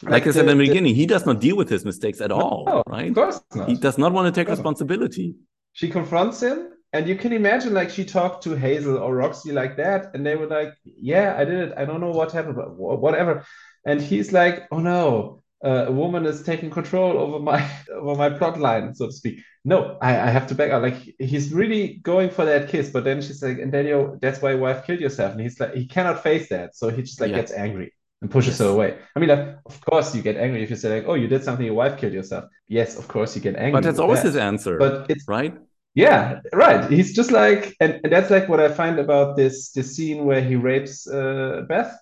Like, I said the- in the beginning, he does not deal with his mistakes at all, No, right? Of course not. He does not want to take No. responsibility. She confronts him, and you can imagine like she talked to Hazel or Roxy like that, and they were like, "Yeah, I did it. I don't know what happened, but whatever." And he's like, "Oh no, uh, a woman is taking control over my over my plot line, so to speak. No, I, I have to back out." Like he's really going for that kiss, but then she's like, "And then you, that's why your wife killed yourself." And he's like, he cannot face that, so he just like Yeah. gets angry and pushes Yes. her away. I mean, like, of course you get angry if you say like, "Oh, you did something, your wife killed yourself." Yes, of course you get angry. But that's always that. his answer, But it's right? yeah, right. He's just like, and, and that's like what I find about this this scene where he rapes uh, Beth.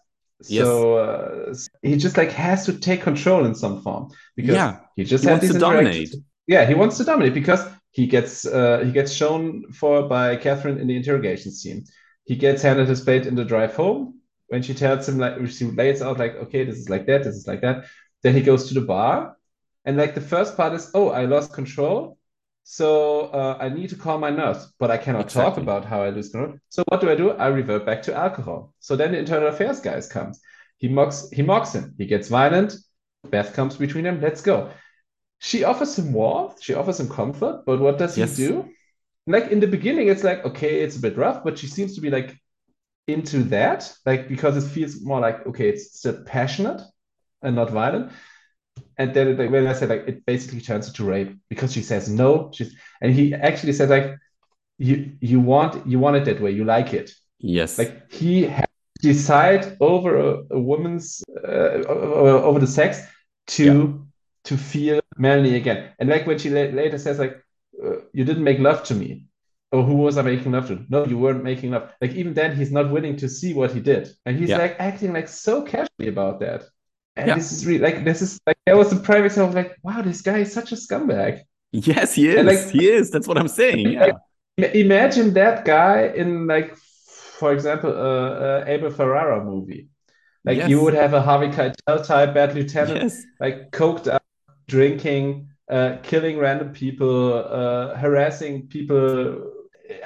Yes. So uh, he just like has to take control in some form because Yeah. he just He wants to dominate. Yeah, he wants to dominate because he gets uh, he gets shown for by Catherine in the interrogation scene. He gets handed his plate in the drive home when she tells him like she lays out like, okay, this is like that, this is like that. Then he goes to the bar, and like the first part is, oh, I lost control. So uh, I need to call my nurse, but I cannot talk about how I lose control. So what do I do? I revert back to alcohol. So then the internal affairs guys comes. He mocks he mocks him. He gets violent. Beth comes between them. Let's go. She offers him warmth. She offers him comfort. But what does Yes. he do? Like in the beginning, it's like okay, it's a bit rough, but she seems to be like into that, like because it feels more like okay, it's still passionate and not violent. And then like, when I said like it basically turns into rape because she says no. She's and he actually said like you you want you want it that way. You like it. Yes. Like he to decide over a, a woman's uh, over the sex to to feel manly again. And like when she la- later says like uh, you didn't make love to me. Or who was I making love to? No, you weren't making love. Like even then, he's not willing to see what he did, and he's Yeah. like acting like so casually about that. And Yeah. this is really like this is like that was the prime example of like wow, this guy is such a scumbag. yes, he is. And, like- he is. That's what I'm saying. Yeah. Ima- Imagine that guy in like, for example, uh, uh, Abel Ferrara movie. Like Yes. you would have a Harvey Keitel type bad lieutenant, Yes. like coked up, drinking, uh, killing random people, uh, harassing people.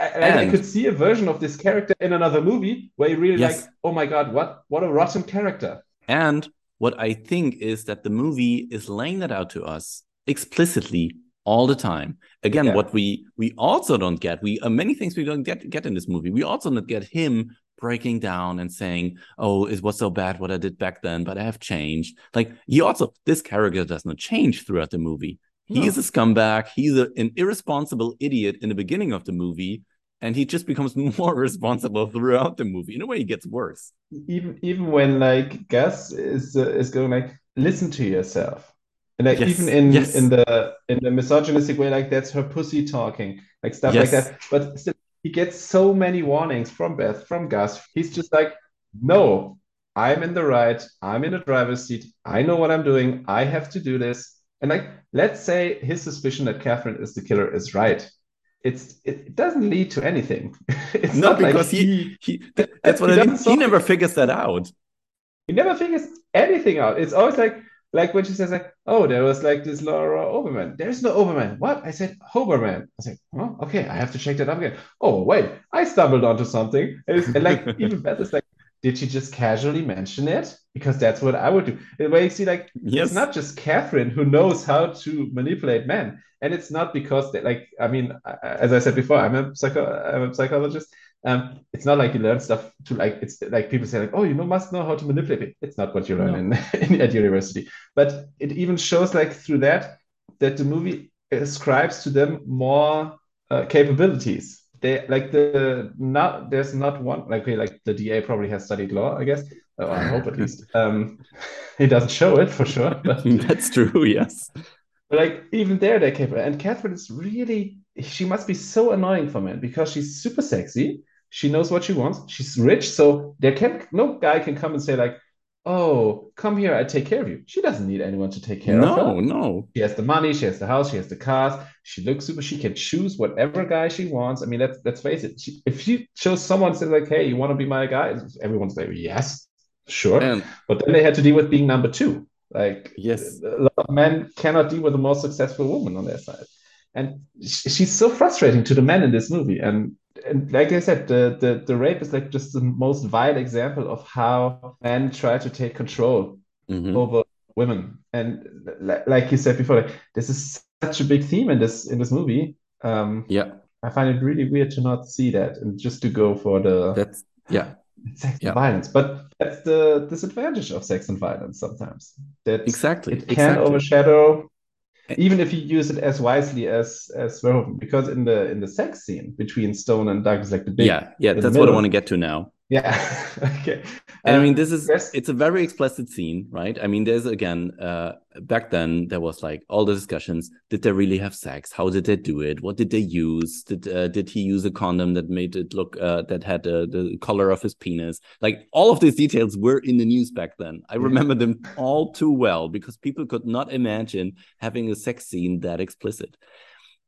I, I- I could see a version of this character in another movie where you really Yes. like, oh my God, what what a rotten character. And what I think is that the movie is laying that out to us explicitly all the time. Again, Yeah. what we we also don't get, we uh, many things we don't get get in this movie. We also don't get him breaking down and saying, "Oh, it was so bad what I did back then, but I have changed." Like he also this character does not change throughout the movie. He is a scumbag. He's a, an irresponsible idiot in the beginning of the movie, and he just becomes more responsible throughout the movie. In a way, he gets worse. even even when like Gus is uh, is going like listen to yourself. And like Yes, even in yes. in the in the misogynistic way like that's her pussy talking like stuff like that. But still he gets so many warnings from Beth from Gus. He's just like no I'm in the right. I'm in the driver's seat. I know what I'm doing. I have to do this. And like let's say his suspicion that Catherine is the killer is right it's it, doesn't lead to anything it's No, not like because he, he He that's what I mean. He never figures that out. he never figures anything out. It's always like like when she says like, "Oh, there was like this Laura Oberman." There's no Oberman. What? I said Hoberman. I said, "Oh, okay. I have to check that up again." Oh, wait, I stumbled onto something. And, it's, and like even better, it's like, did she just casually mention it? Because that's what I would do. Way you see, like, Yes. it's not just Catherine who knows how to manipulate men, and it's not because they like. I mean, as I said before, I'm a psycho, I'm a psychologist. Um, it's not like you learn stuff to like. It's like people say like, "Oh, you know, must know how to manipulate it." It's not what you learn in, in at university, but it even shows like through that that the movie ascribes to them more uh, capabilities. They like the not there's not one like okay, like the DA probably has studied law, I guess. Or I hope at least. Um, he doesn't show it for sure, but That's true. Yes. but like even there, they're capable. And Catherine is really she must be so annoying for men because she's super sexy. She knows what she wants. She's rich, so there can no guy can come and say like, "Oh, come here, I take care of you." She doesn't need anyone to take care of her. no. No. She has the money, she has the house, she has the cars. She looks super. She can choose whatever guy she wants. I mean, let's let's face it. She, if she shows someone says like, "Hey, you want to be my guy?" Everyone's like, "Yes, sure." And But then they had to deal with being number two. Like Yes. a lot of men cannot deal with the most successful woman on their side, and she's so frustrating to the men in this movie. And and like I said, the the the rape is like just the most vile example of how men try to take control Mhm. over women. And li- like you said before, like, this is such a big theme in this in this movie. Um, Yeah, I find it really weird to not see that and just to go for the that's yeah, sex yeah. and violence. But that's the disadvantage of sex and violence sometimes. That exactly. it can exactly. overshadow. Even if you use it as wisely as as Verhoeven. Because in the in the sex scene between Stone and Doug is like the big Yeah, yeah, that's what I want to get to now. Yeah. okay. And I Um, mean, this is yes. it's a very explicit scene, right? I mean, there's again, uh, back then there was like all the discussions. Did they really have sex? How did they do it? What did they use? Did uh, did he use a condom that made it look uh, that had uh, the color of his penis? Like all of these details were in the news back then. I remember them all too well because people could not imagine having a sex scene that explicit.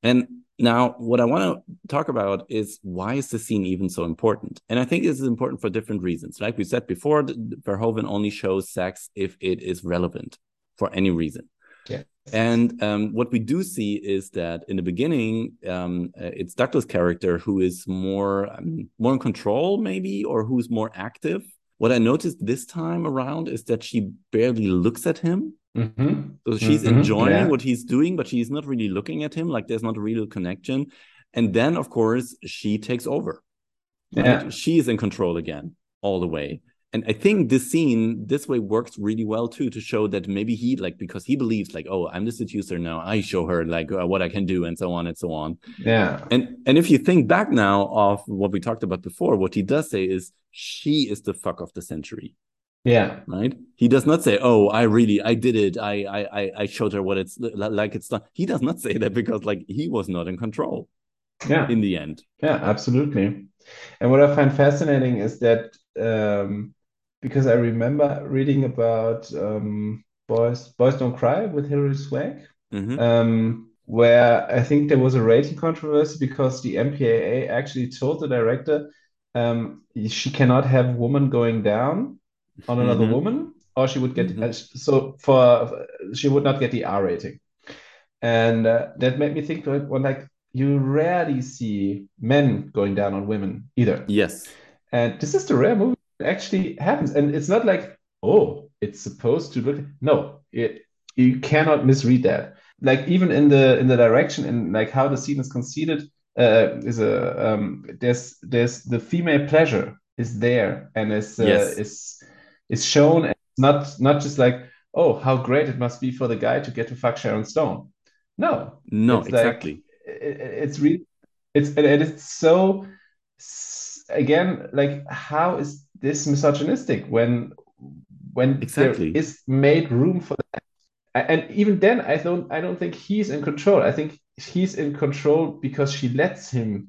And now, what I want to talk about is why is the scene even so important? And I think this is important for different reasons. Like we said before, Verhoeven only shows sex if it is relevant for any reason. Yeah. And um, what we do see is that in the beginning, um, uh, it's Douglas' character who is more um, more in control, maybe, or who's more active. What I noticed this time around is that she barely looks at him. Mhm. So she's Mhm, enjoying yeah. what he's doing, but she's not really looking at him. Like there's not a real connection. And then, of course, she takes over. right? Yeah. She is in control again, all the way. And I think this scene, this way, works really well too to show that maybe he, like, because he believes, like, oh, I'm the seducer now. I show her like uh, what I can do, and so on and so on. Yeah. And and if you think back now of what we talked about before, what he does say is she is the fuck of the century Yeah. right he does not say oh i really i did it i i I- showed her what it's like it's done he does not say that because like he was not in control Yeah. in the end Yeah, absolutely. And what I find fascinating is that um, because I remember reading about um, Boys Boys Don't Cry with Hilary Swank, Mhm. um, where I think there was a rating controversy because the MPAA actually told the director um, she cannot have woman going down on another Mhm. woman, or she would get Mhm. uh, so for she would not get the R rating. And uh, that made me think, like, well, like you rarely see men going down on women either. yes And this is the rare movie that actually happens. And it's not like, oh, it's supposed to look. No, it you cannot misread that. Like even in the in the direction and like how the scene is conceded, uh, is a um, there's there's the female pleasure is there and is uh, Yes. is is shown and not not just like oh how great it must be for the guy to get to fuck Sharon Stone. No, no It's like- exactly. it, it's really it's and it's so again like how is this misogynistic when when Exactly. there is made room for that? And even then i don't i don't think he's in control. I think he's in control because she lets him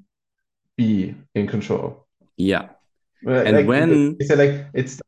be in control. Yeah. Uh, And like, when- said like it's like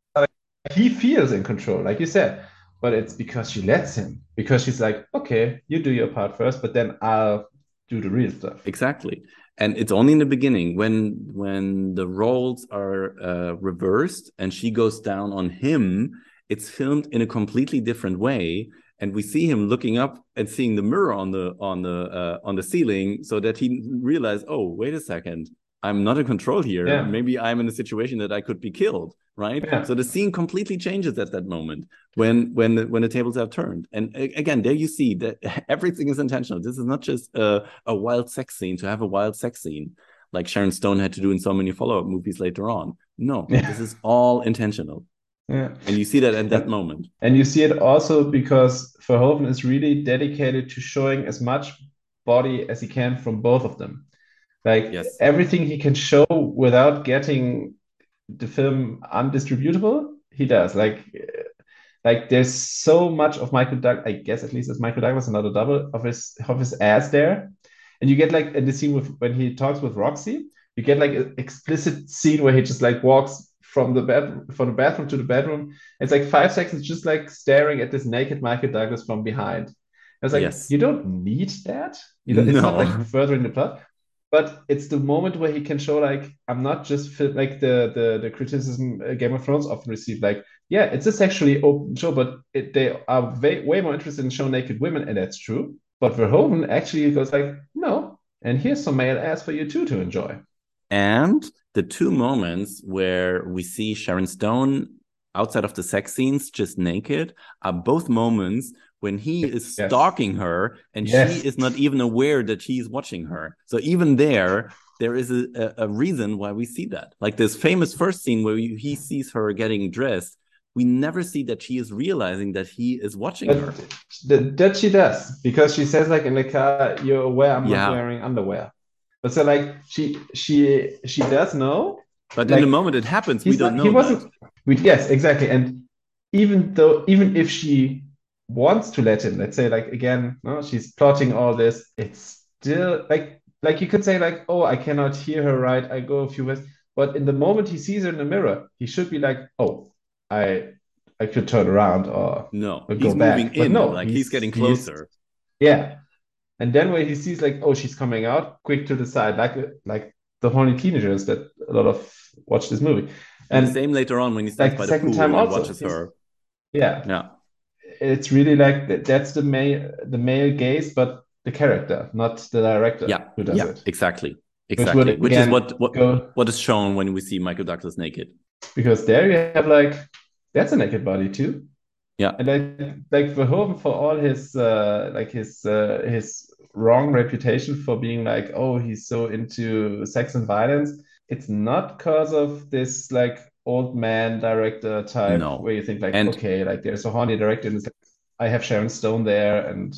he feels in control like you said but it's because she lets him because she's like okay you do your part first but then i'll do the real stuff. Exactly. And it's only in the beginning when when the roles are uh, reversed and she goes down on him it's filmed in a completely different way. And we see him looking up and seeing the mirror on the on the uh, on the ceiling so that he realized oh wait a second i'm not in control here Yeah. maybe i'm in a situation that i could be killed right Yeah. so the scene completely changes at that moment when when the, when the tables have turned and again there you see that everything is intentional this is not just a, a wild sex scene to have a wild sex scene like sharon stone had to do in so many follow-up movies later on no Yeah. this is all intentional yeah and you see that at that moment And you see it also because Verhoeven is really dedicated to showing as much body as he can from both of them. Like Yes. everything he can show without getting the film undistributable, he does. Like, uh, like there's so much of Michael Doug, I guess at least as Michael Douglas, another double of his of his ass there. And you get like in the scene with when he talks with Roxy, you get like an explicit scene where he just like walks from the bed from the bathroom to the bedroom it's like five seconds just like staring at this naked Michael Douglas from behind. I was like, Yes. you don't need that. You don't, it's not No. like furthering the plot. But it's the moment where he can show like I'm not just like the the the criticism uh, Game of Thrones often received like yeah it's a sexually open show but it, they are way, way more interested in showing naked women and that's true. But Verhoeven actually goes like no and here's some male ass for you too to enjoy. And the two moments where we see Sharon Stone outside of the sex scenes just naked are both moments when he is Yes. stalking her and Yes. she is not even aware that he's watching her. So even there, there is a, a, reason why we see that. Like this famous first scene where he sees her getting dressed, we never see that she is realizing that he is watching her. But th- that she does because she says like in the car, "You're aware I'm Yeah. not wearing underwear." But so like she she she does know. But Like, in the moment it happens, we don't not- know. he that. wasn't. We, yes, exactly. And even though even if she wants to let him, let's say like again, no, she's plotting all this. It's still like like you could say like, "Oh, I cannot hear her right. I go a few ways." But in the moment he sees her in the mirror, he should be like, "Oh, I I could turn around or No, Or he's back. moving But in, no, like he's, he's- getting he's- closer. Yeah. And then when he sees like, oh, she's coming out, quick to the side, like like the horny teenagers that a lot of watch this movie. And And the same later on when he stands like by the second pool time and also, watches her. yeah, Yeah. It's really like that's the male the male gaze, but the character, not the director Yeah. who does yeah. it. Exactly. Exactly. Which, is again, what what, go- what is shown when we see Michael Douglas naked. Because there you have like that's a naked body too. Yeah. And like like Verhoeven for all his uh like his uh his wrong reputation for being like, oh, he's so into sex and violence. It's not because of this like old man director type No. where you think like, And- okay, like there's a horny director and it's like I have Sharon Stone there and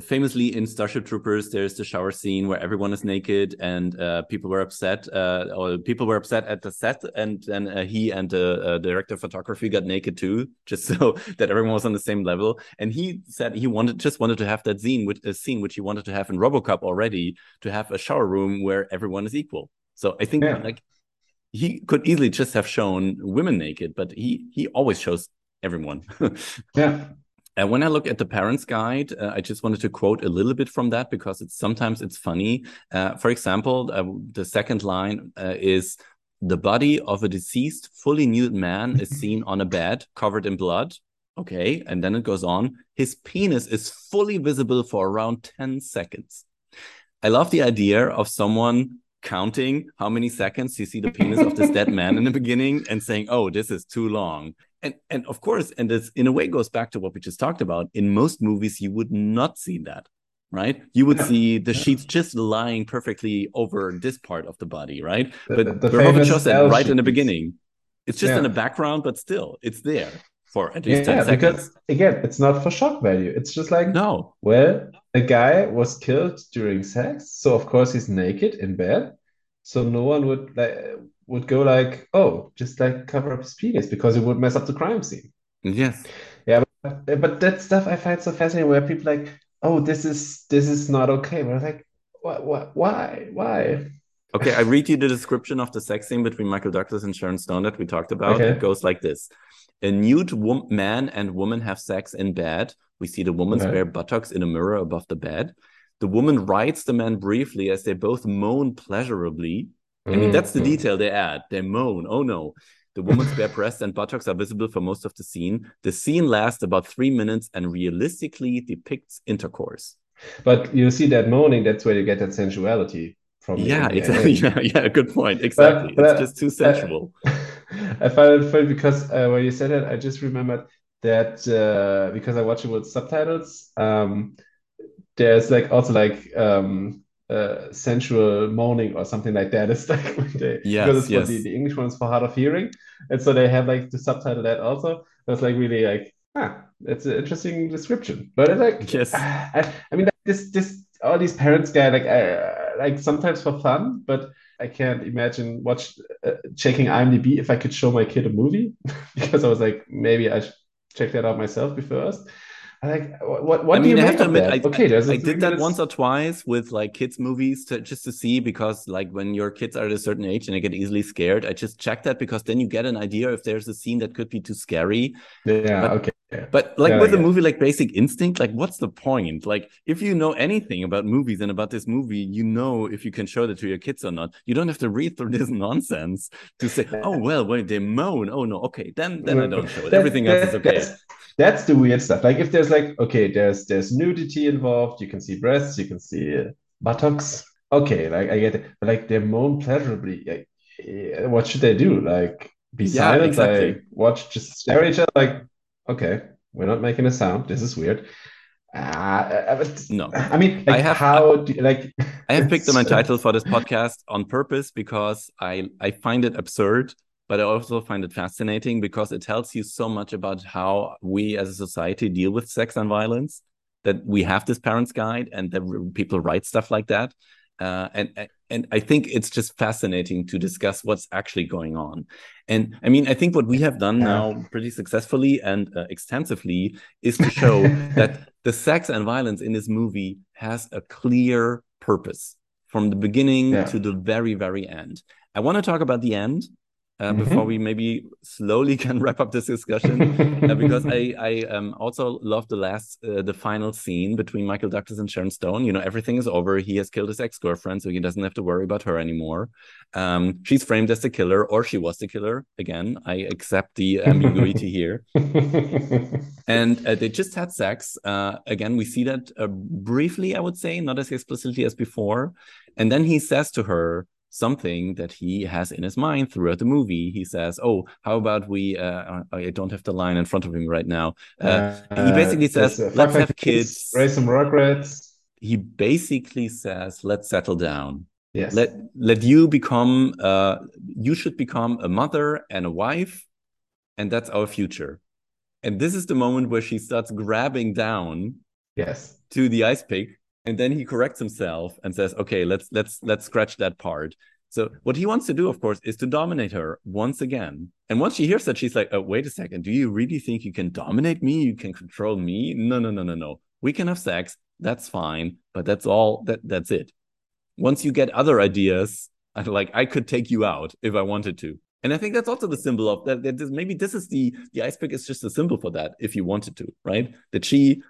Famously in Starship Troopers, there's the shower scene where everyone is naked and uh, people were upset, uh, or people were upset at the set, and then uh, he and the uh, director of photography got naked too, just so that everyone was on the same level. And he said he wanted just wanted to have that scene, which a scene which he wanted to have in RoboCop already, to have a shower room where everyone is equal. So I think Yeah. like he could easily just have shown women naked, but he he always shows everyone. yeah. And when I look at the parents' guide, uh, I just wanted to quote a little bit from that because it's sometimes it's funny. Uh, for example, uh, the second line uh, is the body of a deceased, fully nude man is seen on a bed covered in blood. Okay, and then it goes on. His penis is fully visible for around ten seconds. I love the idea of someone counting how many seconds you see the penis of this dead man in the beginning and saying, "Oh, this is too long." And and of course, and this in a way goes back to what we just talked about. In most movies, you would not see that, right? You would Yeah. see the sheets just lying perfectly over this part of the body, right? The- but the Verhoeven famous shows that L right in the beginning. It's just in the background, but still, it's there for at least Yeah, seconds. because again, it's not for shock value. It's just like No, Well, a guy was killed during sex, so of course he's naked in bed. So no one would like would go like, oh, just like cover up his penis because it would mess up the crime scene. yes, But, but that stuff I find so fascinating where people like, oh, this is this is not okay. But I'm like, what, what, why, why? Okay, I read you the description of the sex scene between Michael Douglas and Sharon Stone that we talked about. Okay. It goes like this: A nude man and woman have sex in bed. We see the woman's Okay. bare buttocks in a mirror above the bed. The woman rides the man briefly as they both moan pleasurably. I mean, that's the Mm. detail they add. They moan. Oh no. The woman's bare breasts and buttocks are visible for most of the scene. The scene lasts about three minutes and realistically depicts intercourse. But you see that moaning, that's where you get that sensuality from. Yeah, exactly. Yeah, yeah, good point. Exactly. but, it's uh, just too sensual. I found it funny because uh, when you said it, I just remembered that uh, because I watch it with subtitles, um, there's like also like um, uh, sensual moaning or something like that. It's like when they Yes, because it's yes. the, the English one's for hard of hearing, and so they have like to subtitle that also. That's like really like ah, that's an interesting description. But it's like Yes. I, I mean like, this this all these parents guy like uh, like sometimes for fun, but I can't imagine watch uh, checking IMDb if I could show my kid a movie because I was like maybe I should check that out myself before first. like what what I do you mean, I have to admit. I, okay, I three did that minutes- once or twice with like kids' movies to, just to see because like when your kids are at a certain age and they get easily scared, I just check that because then you get an idea if there's a scene that could be too scary. Yeah, but- okay. But like Yeah, with a movie like Basic Instinct, like what's the point? Like if you know anything about movies and about this movie, you know if you can show that to your kids or not. You don't have to read through this nonsense to say, oh well, when they moan, oh no, okay, then then I don't show it. That- Everything else is okay. That's, that's the weird stuff. Like if there's like okay, there's there's nudity involved. You can see breasts. You can see uh, buttocks. Okay, like I get it. But like they moan pleasurably. Like, eh, what should they do? Like be Yeah, silent? exactly. Like watch, just stare at each other. Like okay, we're not making a sound. This is weird. Uh, No. I mean, like I have- how do like I have picked my title for this podcast on purpose because I I find it absurd, but I also find it fascinating because it tells you so much about how we as a society deal with sex and violence. That we have this parents' guide and that people write stuff like that, uh, and and I think it's just fascinating to discuss what's actually going on. And I mean, I think what we have done now pretty successfully and uh, extensively is to show that the sex and violence in this movie has a clear purpose from the beginning Yeah. to the very very end i want to talk about the end uh, Mhm. before we maybe slowly can wrap up this discussion uh, because i i um, also love the last uh, the final scene between michael douglas and sharon stone you know everything is over he has killed his ex-girlfriend so he doesn't have to worry about her anymore um, she's framed as the killer or she was the killer again i accept the ambiguity here and uh, they just had sex. Uh, again, we see that uh, briefly, I would say, not as explicitly as before. And then he says to her something that he has in his mind throughout the movie. He says, "Oh, how about we?" Uh, I don't have the line in front of him right now. Uh, he basically says, "Let's have kids." raise some rugrats. He basically says, "Let's settle down." Yes. let let you become uh you should become a mother and a wife and that's our future and this is the moment where she starts grabbing down yes. to the ice pick and then he corrects himself and says okay let's let's let's scratch that part. So what he wants to do of course is to dominate her once again. And once she hears that she's like oh wait a second. Do you really think you can dominate me? You can control me? No no no no no. We can have sex. That's fine. But that's all that that's it. Once you get other ideas like i could take you out if i wanted to. And i think that's also the symbol of that, that this, maybe this is the the ice pick is just a symbol for that if you wanted to right? That she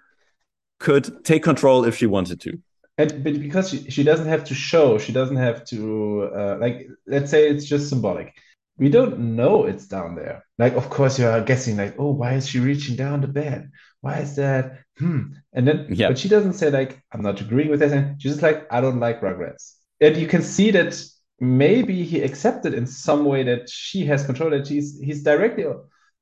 could take control if she wanted to And but because she, she doesn't have to show, she doesn't have to uh, like let's say it's just symbolic. We don't know it's down there. Like, of course, you are guessing, like, oh, why is she reaching down the bed? Why is that? Hmm. And then, Yeah. but she doesn't say, like, I'm not agreeing with that. And she's just like, I don't like Rugrats. And you can see that maybe he accepted in some way that she has control, that she's he's directly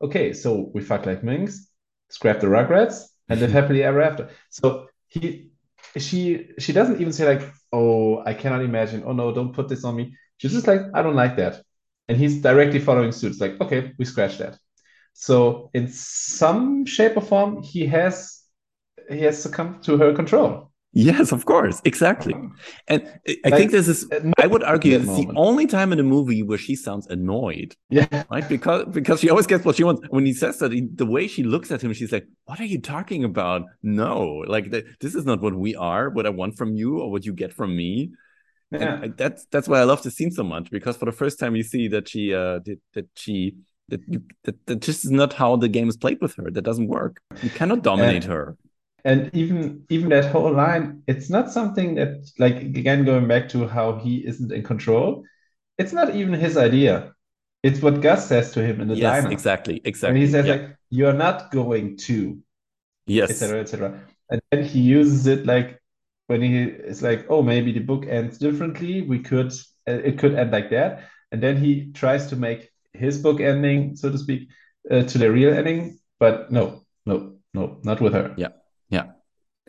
okay, so we fuck like minks, scrap the Rugrats, and live happily ever after. So he she she doesn't even say like, oh, I cannot imagine. Oh no, don't put this on me. She's just like, I don't like that. And he's directly following suit. It's like, okay, we scratch that. So in some shape or form, he has he has succumbed to her control. Yes of course. Exactly. And i Like, think this is i would argue it's the only time in the movie where she sounds annoyed Yeah. right? Because because she always gets what she wants. When he says that he- the way she looks at him she's like what are you talking about? No. Like th- this is not what we are what i want from you or what you get from me. Yeah. and I- that's that's why i love the scene so much because for the first time you see that she uh that, that she that you that, that just is not how the game is played with her. That doesn't work. You cannot dominate And- her And even even that whole line, it's not something that like again going back to how he isn't in control. It's not even his idea. It's what Gus says to him in the yes diner. exactly exactly And he says yeah. like, "You're not going to." yes etc etc and then he uses it like when he is like oh maybe the book ends differently we could uh, it could end like that and then he tries to make his book ending so to speak uh, to the real ending but no no no not with her Yeah.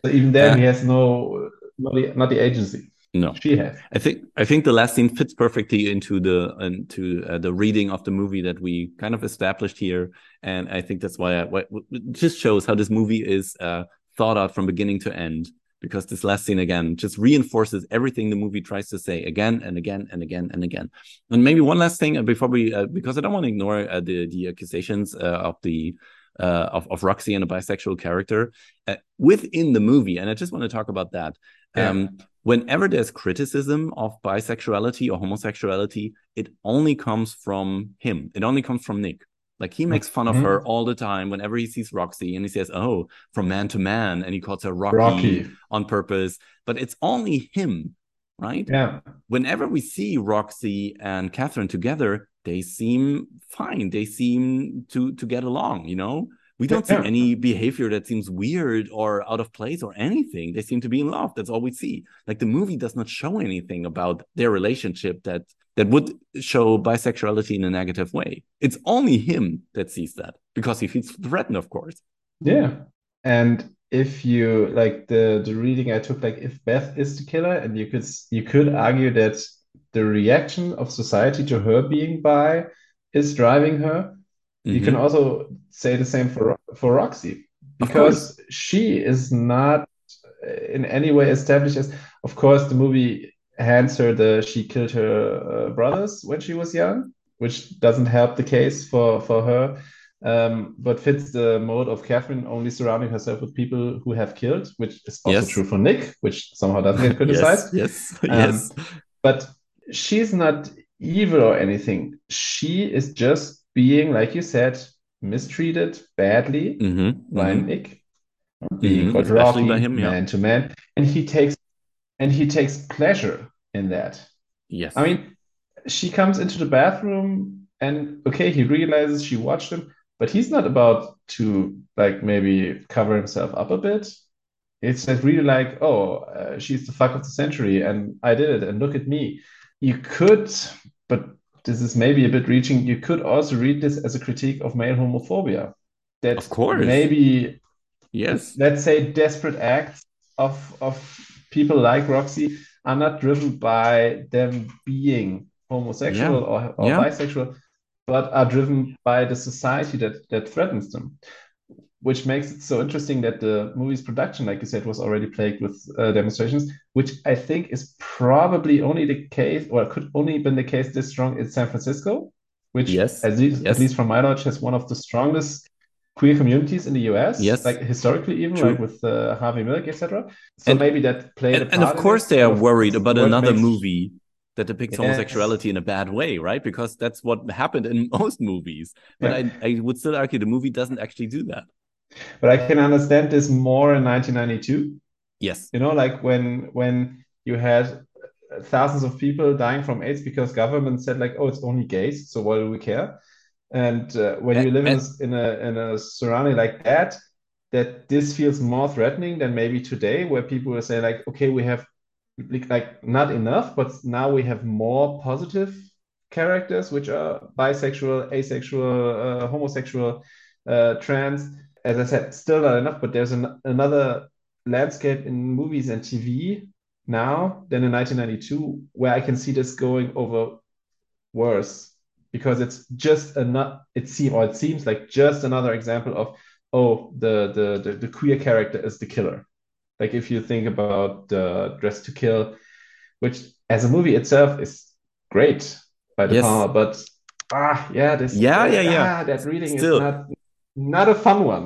Even then Uh, he has no not the, not the agency no she has I think I think the last scene fits perfectly into the into uh, the reading of the movie that we kind of established here, and I think that's why, I, why it just shows how this movie is uh, thought out from beginning to end. Because this last scene again just reinforces everything the movie tries to say again and again and again and again. And maybe one last thing uh, before we, uh, because I don't want to ignore uh, the the accusations uh, of the uh, of of Roxy and a bisexual character uh, within the movie, and I just want to talk about that. Yeah. Um, whenever there's criticism of bisexuality or homosexuality, it only comes from him. It only comes from Nick. Like he makes fun of Mhm. her all the time whenever he sees Roxy, and he says, "Oh, from man to man," and he calls her Rocky, Rocky. on purpose. But it's only him, right? Yeah. whenever we see Roxy and Catherine together, they seem fine. They seem to to get along. You know, we don't see any behavior that seems weird or out of place or anything. They seem to be in love. That's all we see. Like the movie does not show anything about their relationship that that would show bisexuality in a negative way. It's only him that sees that because he feels threatened, of course. Yeah. And if you like the the reading I took, like if Beth is the killer, and you could you could argue that the reaction of society to her being bi is driving her. You can Mhm. also say the same for for Roxy because she is not in any way established as. Of course, the movie hands her the she killed her uh, brothers when she was young, which doesn't help the case for for her, um, but fits the mode of Catherine only surrounding herself with people who have killed, which is also Yes. true for Nick, which somehow doesn't get criticized. Yes, yes, Um, yes. But she's not evil or anything. She is just being, like you said, mistreated badly Mhm, by mhm. Nick, being Mhm, called Rocky, by him, yeah. man to man, and he takes and he takes pleasure in that. Yes. I mean, she comes into the bathroom and okay, he realizes she watched him, but he's not about to like maybe cover himself up a bit. It's like really like, oh, uh, she's the fuck of the century, and I did it, and look at me. You could, but this is maybe a bit reaching. You could also read this as a critique of male homophobia. That Of course. maybe yes. let's say desperate acts of of people like Roxy are not driven by them being homosexual Yeah. or, or Yeah. bisexual, but are driven by the society that that threatens them. Which makes it so interesting that the movie's production, like you said, was already plagued with uh, demonstrations, which I think is probably only the case, or could only been the case this strong in San Francisco, which, Yes. at least, Yes. at least from my knowledge, has one of the strongest queer communities in the US. Yes. like historically, even True. like with uh, Harvey Milk, etc. So And- maybe that played a And, and of course, they are worried about another makes- movie that depicts Yes. homosexuality in a bad way, right? Because that's what happened in most movies. But Yeah. I, I would still argue the movie doesn't actually do that. But I can understand this more in 1992. Yes. You know, like when when you had thousands of people dying from AIDS because government said like, oh, it's only gays, so why do we care? And uh, when you live in, and- a, in a in a surrounding like that, that this feels more threatening than maybe today, where people will say like, okay, we have like, like not enough, but now we have more positive characters which are bisexual, asexual, uh, homosexual, uh, trans. As I said, still not enough, but there's an, another landscape in movies and TV now than in 1992 where I can see this going over worse because it's just another it seems or it seems like just another example of oh the, the the the queer character is the killer like if you think about the Dressed to Kill which as a movie itself is great by the Yes. But ah yeah this Yeah, yeah, yeah. ah, that reading Still. is not not a fun one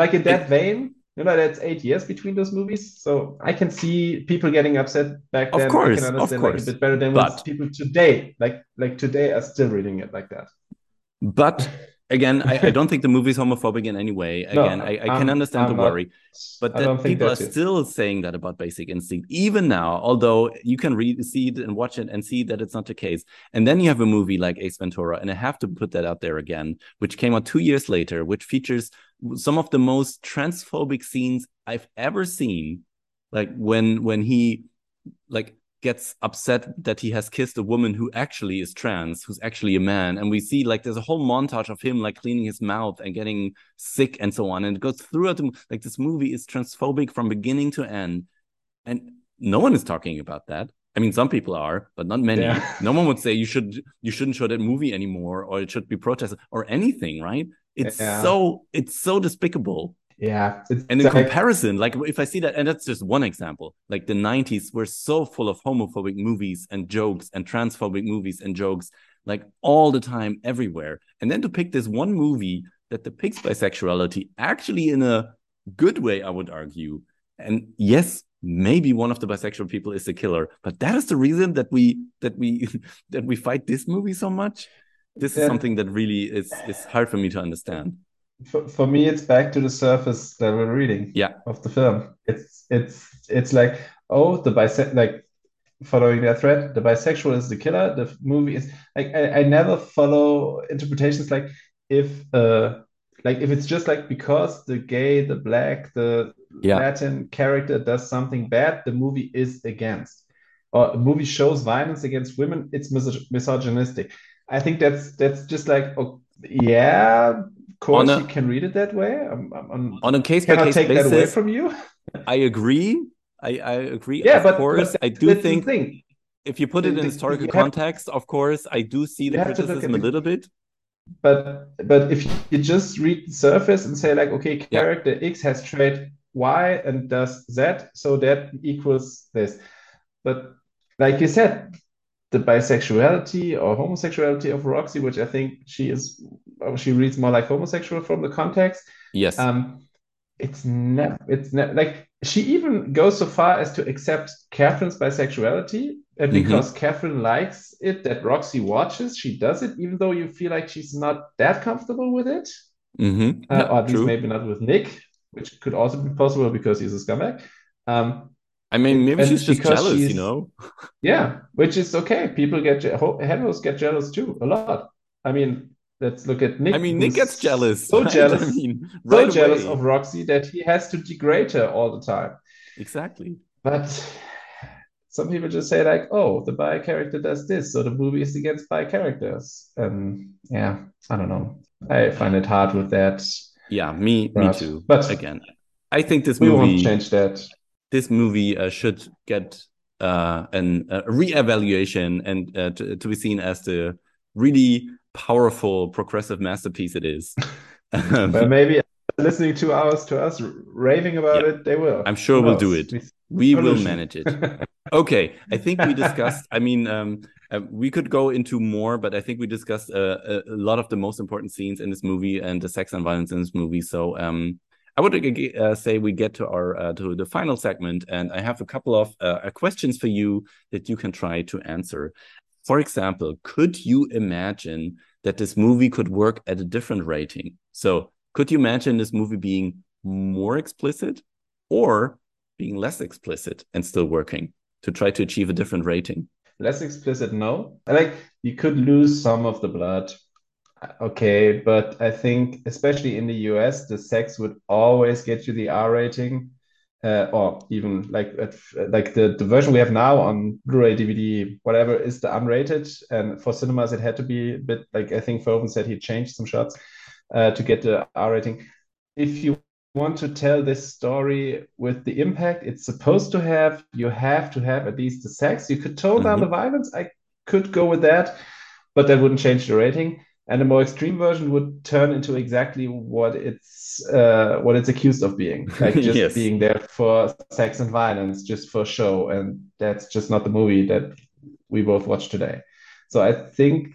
like in that vein you know that's eight years between those movies so i can see people getting upset back then. Of course, i can of understand like, a course. bit better than But- people today like like today are still reading it like that But again, I, I don't think the movie is homophobic in any way. No, Again, I, I can understand I'm the not- worry. But that people are it. still saying that about Basic Instinct, even now, although you can read, see it and watch it and see that it's not the case. And then you have a movie like Ace Ventura, and I have to put that out there again, which came out two years later, which features some of the most transphobic scenes I've ever seen. Like when when he like gets upset that he has kissed a woman who actually is trans, who's actually a man. And we see like there's a whole montage of him like cleaning his mouth and getting sick and so on. And it goes throughout the like this movie is transphobic from beginning to end. And no one is talking about that. I mean, some people are, but not many. Yeah. No one would say you should you shouldn't show that movie anymore, or it should be protested, or anything, right? It's Yeah. so it's so despicable. Yeah And in like- comparison, like if I see that, and that's just one example, like the 90s were so full of homophobic movies and jokes and transphobic movies and jokes, like all the time, everywhere. And then to pick this one movie that depicts bisexuality actually in a good way, I would argue. And yes, maybe one of the bisexual people is the killer, but that is the reason that we that we that we fight this movie so much. This is something that really is is hard for me to understand. For, for me it's back to the surface level reading Yeah. of the film it's it's it's like oh the bise like following that thread the bisexual is the killer the movie is like I, I never follow interpretations like if uh like if it's just like because the gay the black the Yeah. latin character does something bad the movie is against or a movie shows violence against women it's mis- misogynistic i think that's that's just like oh, yeah course a- you can read it that way i'm, I'm, On a case by case take that away basis, from you I agree. I, I agree. yeah of but, course, but I do think if you put it in historical have- context, of course, I do see the you have to look criticism a little bit. but but if you just read the surface and say like okay Yeah. character x has trait y and does z so that equals this but like you said the bisexuality or homosexuality of roxy which i think she is she reads more like homosexual from the context Yes. um it's never it's ne- like she even goes so far as to accept catherine's bisexuality and Mhm. because catherine likes it that roxy watches she does it even though you feel like she's not that comfortable with it mm-hmm. uh, or at least maybe not with nick which could also be possible because he's a scumbag um I mean, maybe and she's just jealous, you know? yeah which is okay people get je- heteros get jealous too a lot i mean let's look at nick I mean, Nick gets jealous. so right? jealous I mean, so right jealous away. of roxy that he has to degrade her all the time Exactly. But some people just say like, "Oh, the bi character does this, so the movie is against bi characters." And yeah, I don't know. I find it hard with that. Yeah, me, me too. But- again, I think this We won't movie, change that. This movie uh, should get uh, an a reevaluation and uh, to, to be seen as the really powerful progressive masterpiece it is. But maybe listening two hours to us raving about Yeah. it, they will. I'm sure we'll do it. we will manage it. Okay, I think we discussed. I mean, um, uh, we could go into more, but I think we discussed uh, a, a lot of the most important scenes in this movie and the sex and violence in this movie. So, um, I would uh, say we get to our uh, to the final segment, and I have a couple of uh, questions for you that you can try to answer. For example, could you imagine that this movie could work at a different rating? So, could you imagine this movie being more explicit or being less explicit and still working to try to achieve a different rating? Less explicit, no. Like you could lose some of the blood. Okay, but I think especially in the US, the sex would always get you the R rating. Uh, or even like like the, the version we have now on Blu-ray, DVD, whatever is the unrated. And for cinemas, it had to be a bit like I think Verhoeven said he changed some shots uh, to get the R rating. If you want to tell this story with the impact it's supposed to have, you have to have at least the sex. You could tone down Mhm. the violence. I could go with that, but that wouldn't change the rating. And a more extreme version would turn into exactly what it's uh, what it's accused of being, like just Yes. being there for sex and violence, just for show, and that's just not the movie that we both watched today. So I think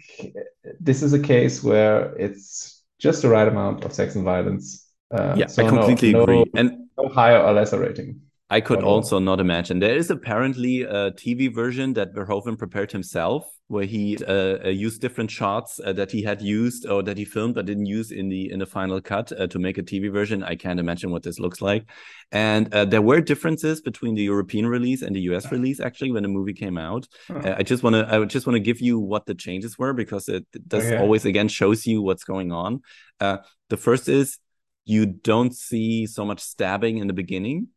this is a case where it's just the right amount of sex and violence. Uh, yeah, so I completely no, agree. And no higher or lesser rating. I could also not imagine. There is apparently a TV version that Verhoeven prepared himself, where he uh, uh, used different shots uh, that he had used or that he filmed but didn't use in the in the final cut uh, to make a TV version. I can't imagine what this looks like. And uh, there were differences between the European release and the US release actually when the movie came out. Uh, I just want to I would just want to give you what the changes were because it does Okay. always again shows you what's going on. Uh, the first is you don't see so much stabbing in the beginning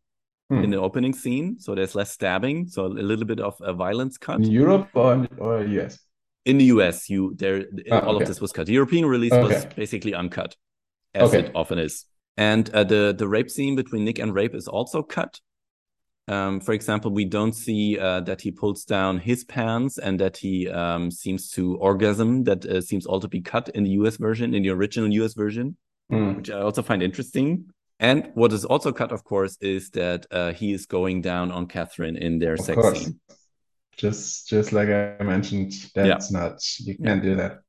Hmm. in the opening scene, so there's less stabbing, so a little bit of a violence cut. In Europe or, or US? In the US, you there Ah, all okay. of this was cut. The European release was basically uncut, as Okay. it often is. And uh, the the rape scene between Nick and Rape is also cut. Um, for example, we don't see uh, that he pulls down his pants and that he um, seems to orgasm. That uh, seems all to be cut in the US version, in the original US version Hmm. which I also find interesting. And what is also cut, of course, is that uh, he is going down on Catherine in their Of sex course. scene. Just just like I mentioned, that's not you can't do that.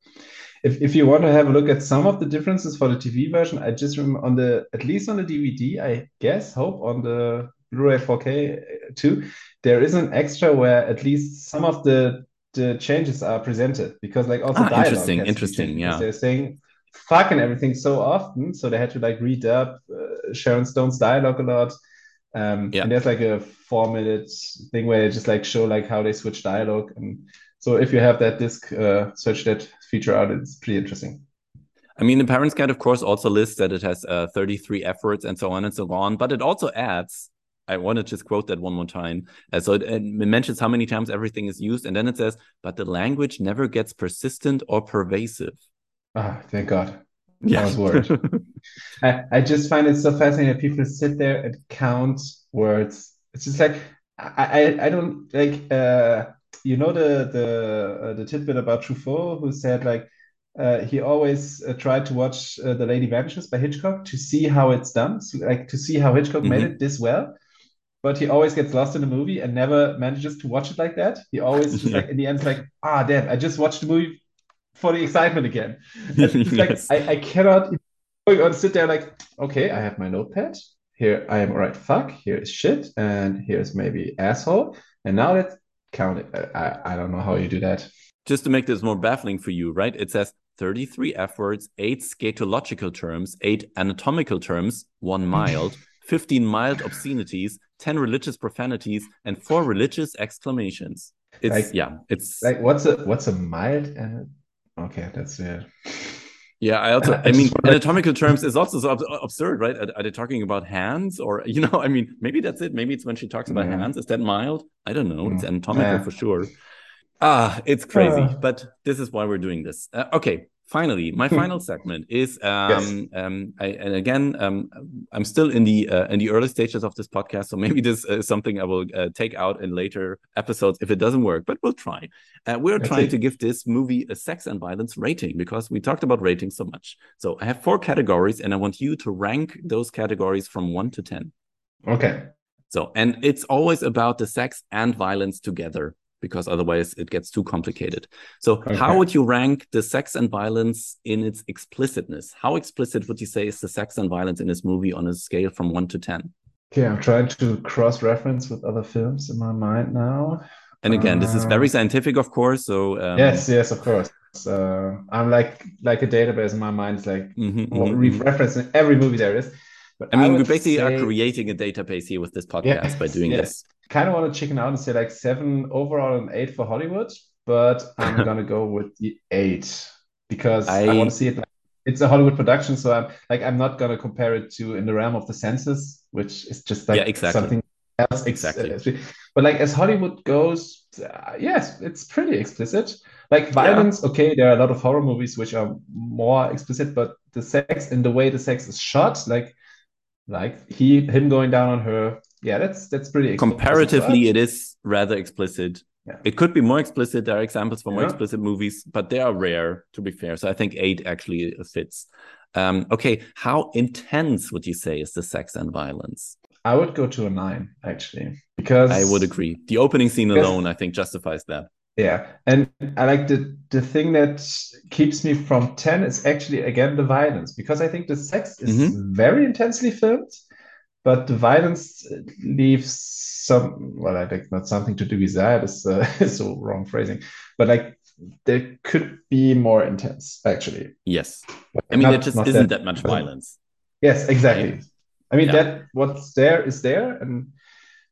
if, if you want to have a look at some of the differences for the TV version, I just remember on the at least on the DVD, I guess, hope on the Blu-ray 4K too, there is an extra where at least some of the the changes are presented because like also Ah, dialogue interesting, has to be interesting, yeah. they're saying fuck and everything so often, so they had to like redub uh, Sharon Stone's dialogue a lot. Um, Yeah. and there's like a four minute thing where they just like show like how they switch dialogue and so if you have that disc, uh, search that feature out. It's pretty interesting. I mean, the Parents Guide, of course, also lists that it has uh, 33 F words and so on and so on, but it also adds. I want to just quote that one more time. Uh, so it, it mentions how many times everything is used, and then it says, "But the language never gets persistent or pervasive." Ah, thank God. Yeah. was worried. I, I just find it so fascinating that people sit there and count words. It's just like I I, I don't like uh you know the the uh, the tidbit about Truffaut who said like uh, he always uh, tried to watch uh, The Lady Vanishes by Hitchcock to see how it's done, so, like to see how Hitchcock made Mhm. it this well. But he always gets lost in the movie and never manages to watch it like that. He always just like in the end, like, ah, damn, I just watched the movie for the excitement again. Like Yes. I, I cannot going sit there like, okay, I have my notepad. Here I am right fuck, here is shit, and here's maybe asshole. And now let's count it. I, I, I don't know how you do that. Just to make this more baffling for you, right? It says 33 F words, eight scatological terms, eight anatomical terms, one mild, 15 mild obscenities, 10 religious profanities, and four religious exclamations. It's, Like- yeah, it's, Like what's a what's a mild and okay, that's it. yeah, I also, I mean, anatomical terms is also so absurd, right? Are, are they talking about hands or, you know, I mean, maybe that's it. Maybe it's when she talks about Yeah. hands. Is that mild? I don't know. It's Mm. anatomical Yeah. for sure. Ah, it's crazy, Ah. but this is why we're doing this. Uh, okay, finally, my final segment is um, um, I, and again, um, I'm still in the uh, in the early stages of this podcast, so maybe this is something I will uh, take out in later episodes if it doesn't work, but we'll try. Uh, we're trying to give this movie a sex and violence rating because we talked about ratings so much. So I have four categories, and I want you to rank those categories from one to ten. Okay. So, and it's always about the sex and violence together because otherwise it gets too complicated. So, how would you rank the sex and violence in its explicitness? How explicit would you say is the sex and violence in this movie on a scale from one to 10? Okay, I'm trying to cross-reference with other films in my mind now. And again, this is very Uh, scientific, of course. So, um, yes, yes, of course. Uh, I'm like like a database in my mind. It's like mhm, mhm, re- mhm. referencing every movie there is. But I mean, we would basically are creating a database here with this podcast by doing yes. this. kind of want to chicken out and say like seven overall and eight for Hollywood, but I'm gonna go with the eight because I, I- want to see it. Like, it's a Hollywood production, so I'm like I'm not gonna compare it to In the Realm of the Senses, which is just like Yeah, exactly. something else. Exactly. uh, but like as Hollywood goes, uh, yes, it's pretty explicit. Like violence, okay, there are a lot of horror movies which are more explicit, but the sex and the way the sex is shot, like like he him going down on her, yeah, that's that's pretty explicit. comparatively it is rather explicit. Yeah. it could be more explicit. There are examples for more Yeah. explicit movies but they are rare to be fair. So i think eight actually fits. Um, okay how intense would you say is the sex and violence? I would go to a nine actually because i would agree. The opening scene alone i think justifies that Yeah, and I like the the thing that keeps me from ten is actually again the violence because I think the sex is Mhm. very intensely filmed, but the violence leaves some well, I think not something to do with that is uh, so wrong phrasing, but like there could be more intense actually. yes But i mean not- there just isn't that much violence Yes, exactly. Right. I mean Yeah. that what's there is there, and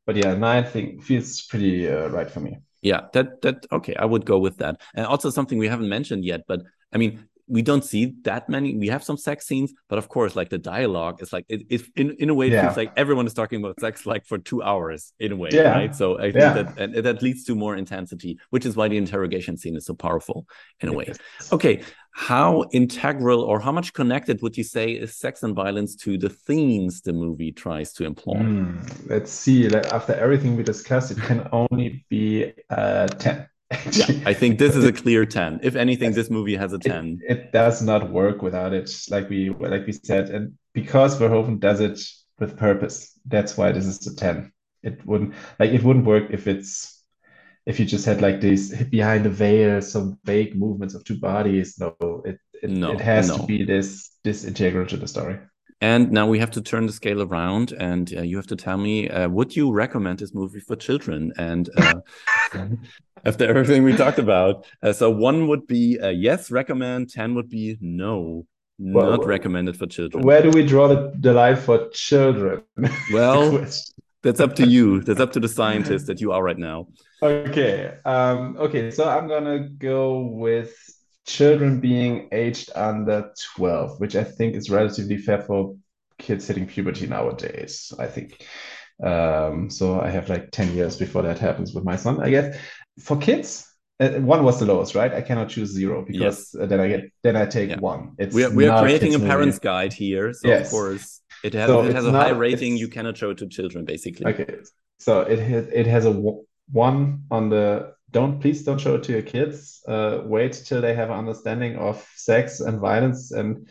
but yeah, nine thing feels pretty uh, right for me. Yeah, that that okay, I would go with that. And also something we haven't mentioned yet, but I mean, we don't see that many. We have some sex scenes, but of course, like the dialogue is like it, it in in a way it Yeah. feels like everyone is talking about sex like for two hours in a way, Yeah. right? So I think Yeah. that and that leads to more intensity, which is why the interrogation scene is so powerful in a way. Okay, how integral or how much connected would you say is sex and violence to the themes the movie tries to employ? Hmm, let's see. Like, after everything we discussed, it can only be uh, ten. Yeah, I think this is a clear 10. If anything, this movie has a 10. It, it does not work without it, like we like we said, and because Verhoeven does it with purpose, that's why this is a ten. It wouldn't like it wouldn't work if it's if you just had like this behind the veil, some vague movements of two bodies. No, it it, No, it has no. to be this this integral to the story. And now we have to turn the scale around, and uh, you have to tell me: uh, Would you recommend this movie for children? And uh, after everything we talked about, uh, so one would be uh, yes, recommend. Ten would be no, Well, not recommended for children. Where do we draw the, the line for children? Well, that's up to you. That's up to the scientist that you are right now. Okay. Um, okay, so I'm gonna go with children being aged under 12, which I think is relatively fair for kids hitting puberty nowadays, I think. Um, so I have like 10 years before that happens with my son, I guess. For kids, uh, one was the lowest, right? I cannot choose zero because uh, then I get then I take Yeah. one. It's We are, we are not creating a kids' movie. parent's guide here, so Yes. of course it has So it has it's a high rating. You cannot show it to children, basically. Okay, so it has it has a w- one on the don't please don't show it to your kids. Uh, wait till they have an understanding of sex and violence and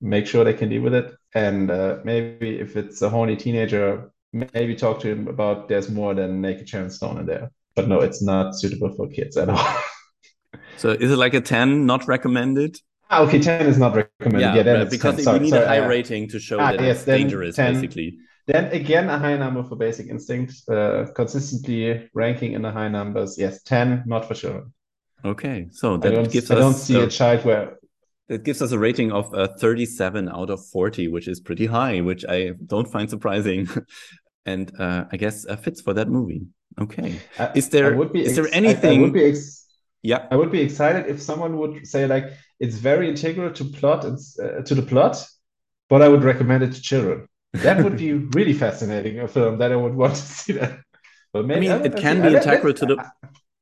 make sure they can deal with it. And uh, maybe if it's a horny teenager, maybe talk to him about there's more than naked Sharon Stone in there. But no, it's not suitable for kids at all. So is it like a ten, not recommended? Ah, okay, 10 is not recommended. Yeah, uh, because 10. Sorry, we need sorry, a high uh, rating to show ah, that yes, it's dangerous, 10. basically. Then again, a high number for Basic Instinct, uh, consistently ranking in the high numbers. Yes, 10, not for children. Okay, so that gives I don't see uh, a child where that gives us a rating of uh, 37 out of 40, which is pretty high, which I don't find surprising, and uh, I guess uh, fits for that movie. Okay, I, Is there- I would be is there ex- I- I, anything- would be ex- yeah, I would be excited if someone would say like it's very integral to plot and uh, to the plot, but I would recommend it to children. That would be really fascinating. A film that I would want to see that. But I maybe mean, it can I- be integral to the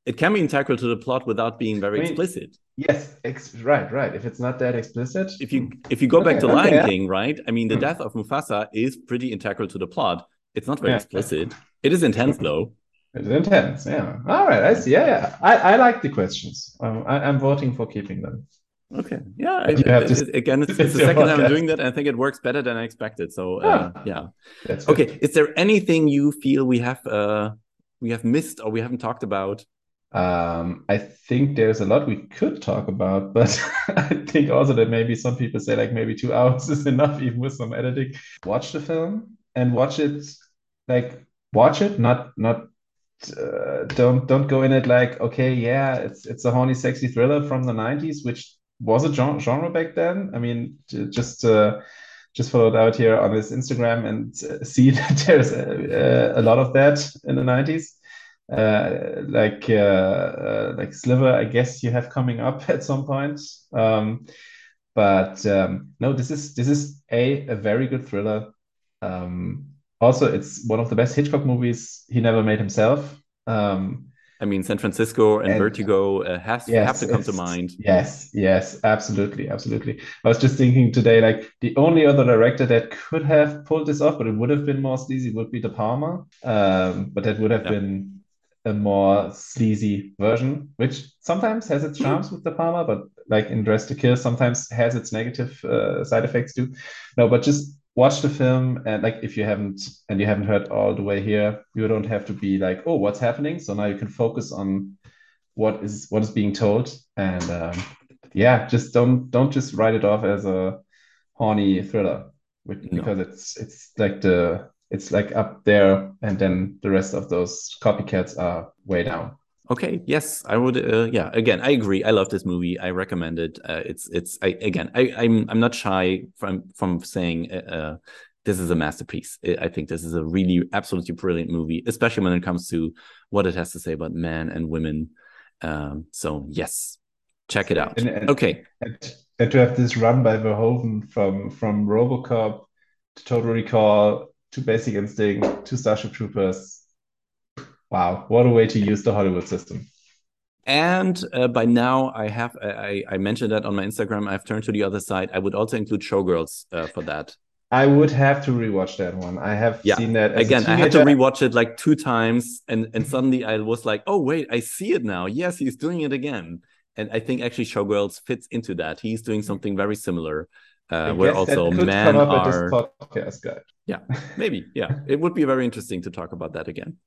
it can be integral to the plot without being very I mean, explicit. Yes, ex- right, right. If it's not that explicit, If you if you go back Okay, to Lion yeah. King, right? I mean, the Hmm. death of Mufasa is pretty integral to the plot. It's not very Yeah. explicit. It is intense though. It's intense, yeah. All right, I see. Yeah, yeah. I, I like the questions. Um, I, I'm voting for keeping them. Okay. Yeah. But I- you have it- to- it- again, it's, it's the second time I'm doing that, and I think it works better than I expected. So, uh, yeah. Good. Okay. Is there anything you feel we have uh we have missed or we haven't talked about? Um, I think there's a lot we could talk about, but I think also that maybe some people say like maybe two hours is enough, even with some editing. Watch the film and watch it like watch it, not not uh, don't don't go in it like okay, yeah, it's it's a horny, sexy thriller from the 90s, which was a genre back then. I mean, just uh, just followed out here on his Instagram and uh, see that there's a, a lot of that in the 90s uh, like uh, uh, like Sliver, I guess you have coming up at some point. Um, but um, no, this is this is a a very good thriller. Um, also, it's one of the best Hitchcock movies he never made himself. Um, I mean, San Francisco and, And- Vertigo uh, has yes, have to come to mind. Yes, yes, absolutely, absolutely. I was just thinking today, like the only other director that could have pulled this off, but it would have been more sleazy, would be De Palma. Um, but that would have Yeah. been a more sleazy version, which sometimes has its charms with De Palma, but like in Dressed to Kill, sometimes has its negative uh, side effects too. No, but just watch the film and like if you haven't and you haven't heard all the way here, you don't have to be like, oh, what's happening? So now you can focus on what is what is being told and um, yeah just don't don't just write it off as a horny thriller which, No. because it's it's like the it's like up there and then the rest of those copycats are way down Okay, yes, I would. Uh, yeah, again, I agree. I love this movie. I recommend it. Uh, it's it's. I, again, I, I'm I'm not shy from from saying uh, uh, this is a masterpiece. I I think this is a really absolutely brilliant movie, especially when it comes to what it has to say about men and women. Um, so yes, check it out. And- and- Okay, and, and to have this run by Verhoeven from from RoboCop to Total Recall to Basic Instinct to Starship Troopers wow what a way to use the Hollywood system and uh, by now I have I, I mentioned that on my Instagram. I've turned to the other side. I would also include Showgirls uh, for that. I would have to rewatch that one. I have Yeah. seen that as again i had to rewatch it like two times and and suddenly i was like oh wait i see it now yes he's doing it again and i think actually showgirls fits into that he's doing something very similar uh, where also men come up at are. Yeah, maybe yeah it would be very interesting to talk about that again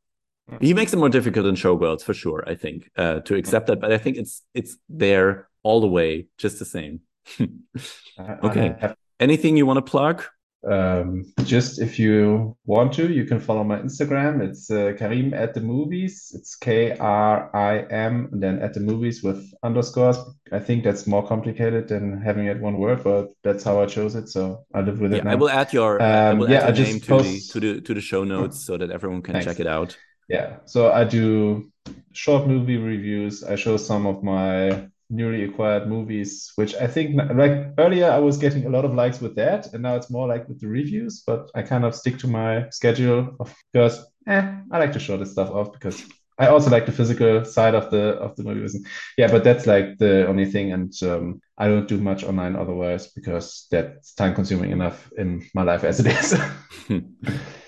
he makes it more difficult in Showgirls for sure. I think uh, to accept that, but I think it's it's there all the way, just the same. okay. Anything you want to plug? Um, just if you want to, you can follow my Instagram. It's uh, Karim at the movies. It's K R I M and then at the movies with underscores. I think that's more complicated than having it one word, but that's how I chose it. So I live with yeah, it now. I will add your, um, I will yeah, add your just name to post- the to the to the show notes so that everyone can Thanks. check it out. Yeah, so I do short movie reviews. I show some of my newly acquired movies, which I think like earlier I was getting a lot of likes with that, and now it's more like with the reviews. But I kind of stick to my schedule of because eh, I like to show this stuff off because I also like the physical side of the of the movies. Yeah, but that's like the only thing, and um, I don't do much online otherwise because that's time consuming enough in my life as it is.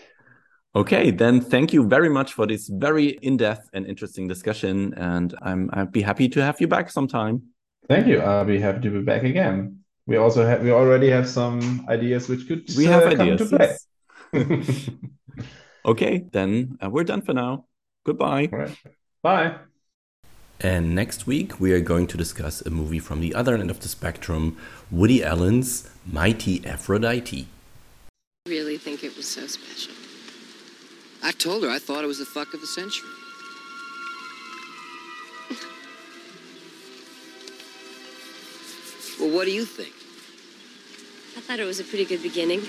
Okay, then thank you very much for this very in-depth and interesting discussion, and I'm I'd be happy to have you back sometime. Thank you. I'll be happy to be back again. We also have we already have some ideas which could We have uh, come ideas. into play. yes. Okay, then uh, we're done for now. Goodbye. All right. Bye. And next week, we are going to discuss a movie from the other end of the spectrum Woody Allen's Mighty Aphrodite. I really think it was so special. I told her I thought it was the fuck of the century. well, what do you think? I thought it was a pretty good beginning.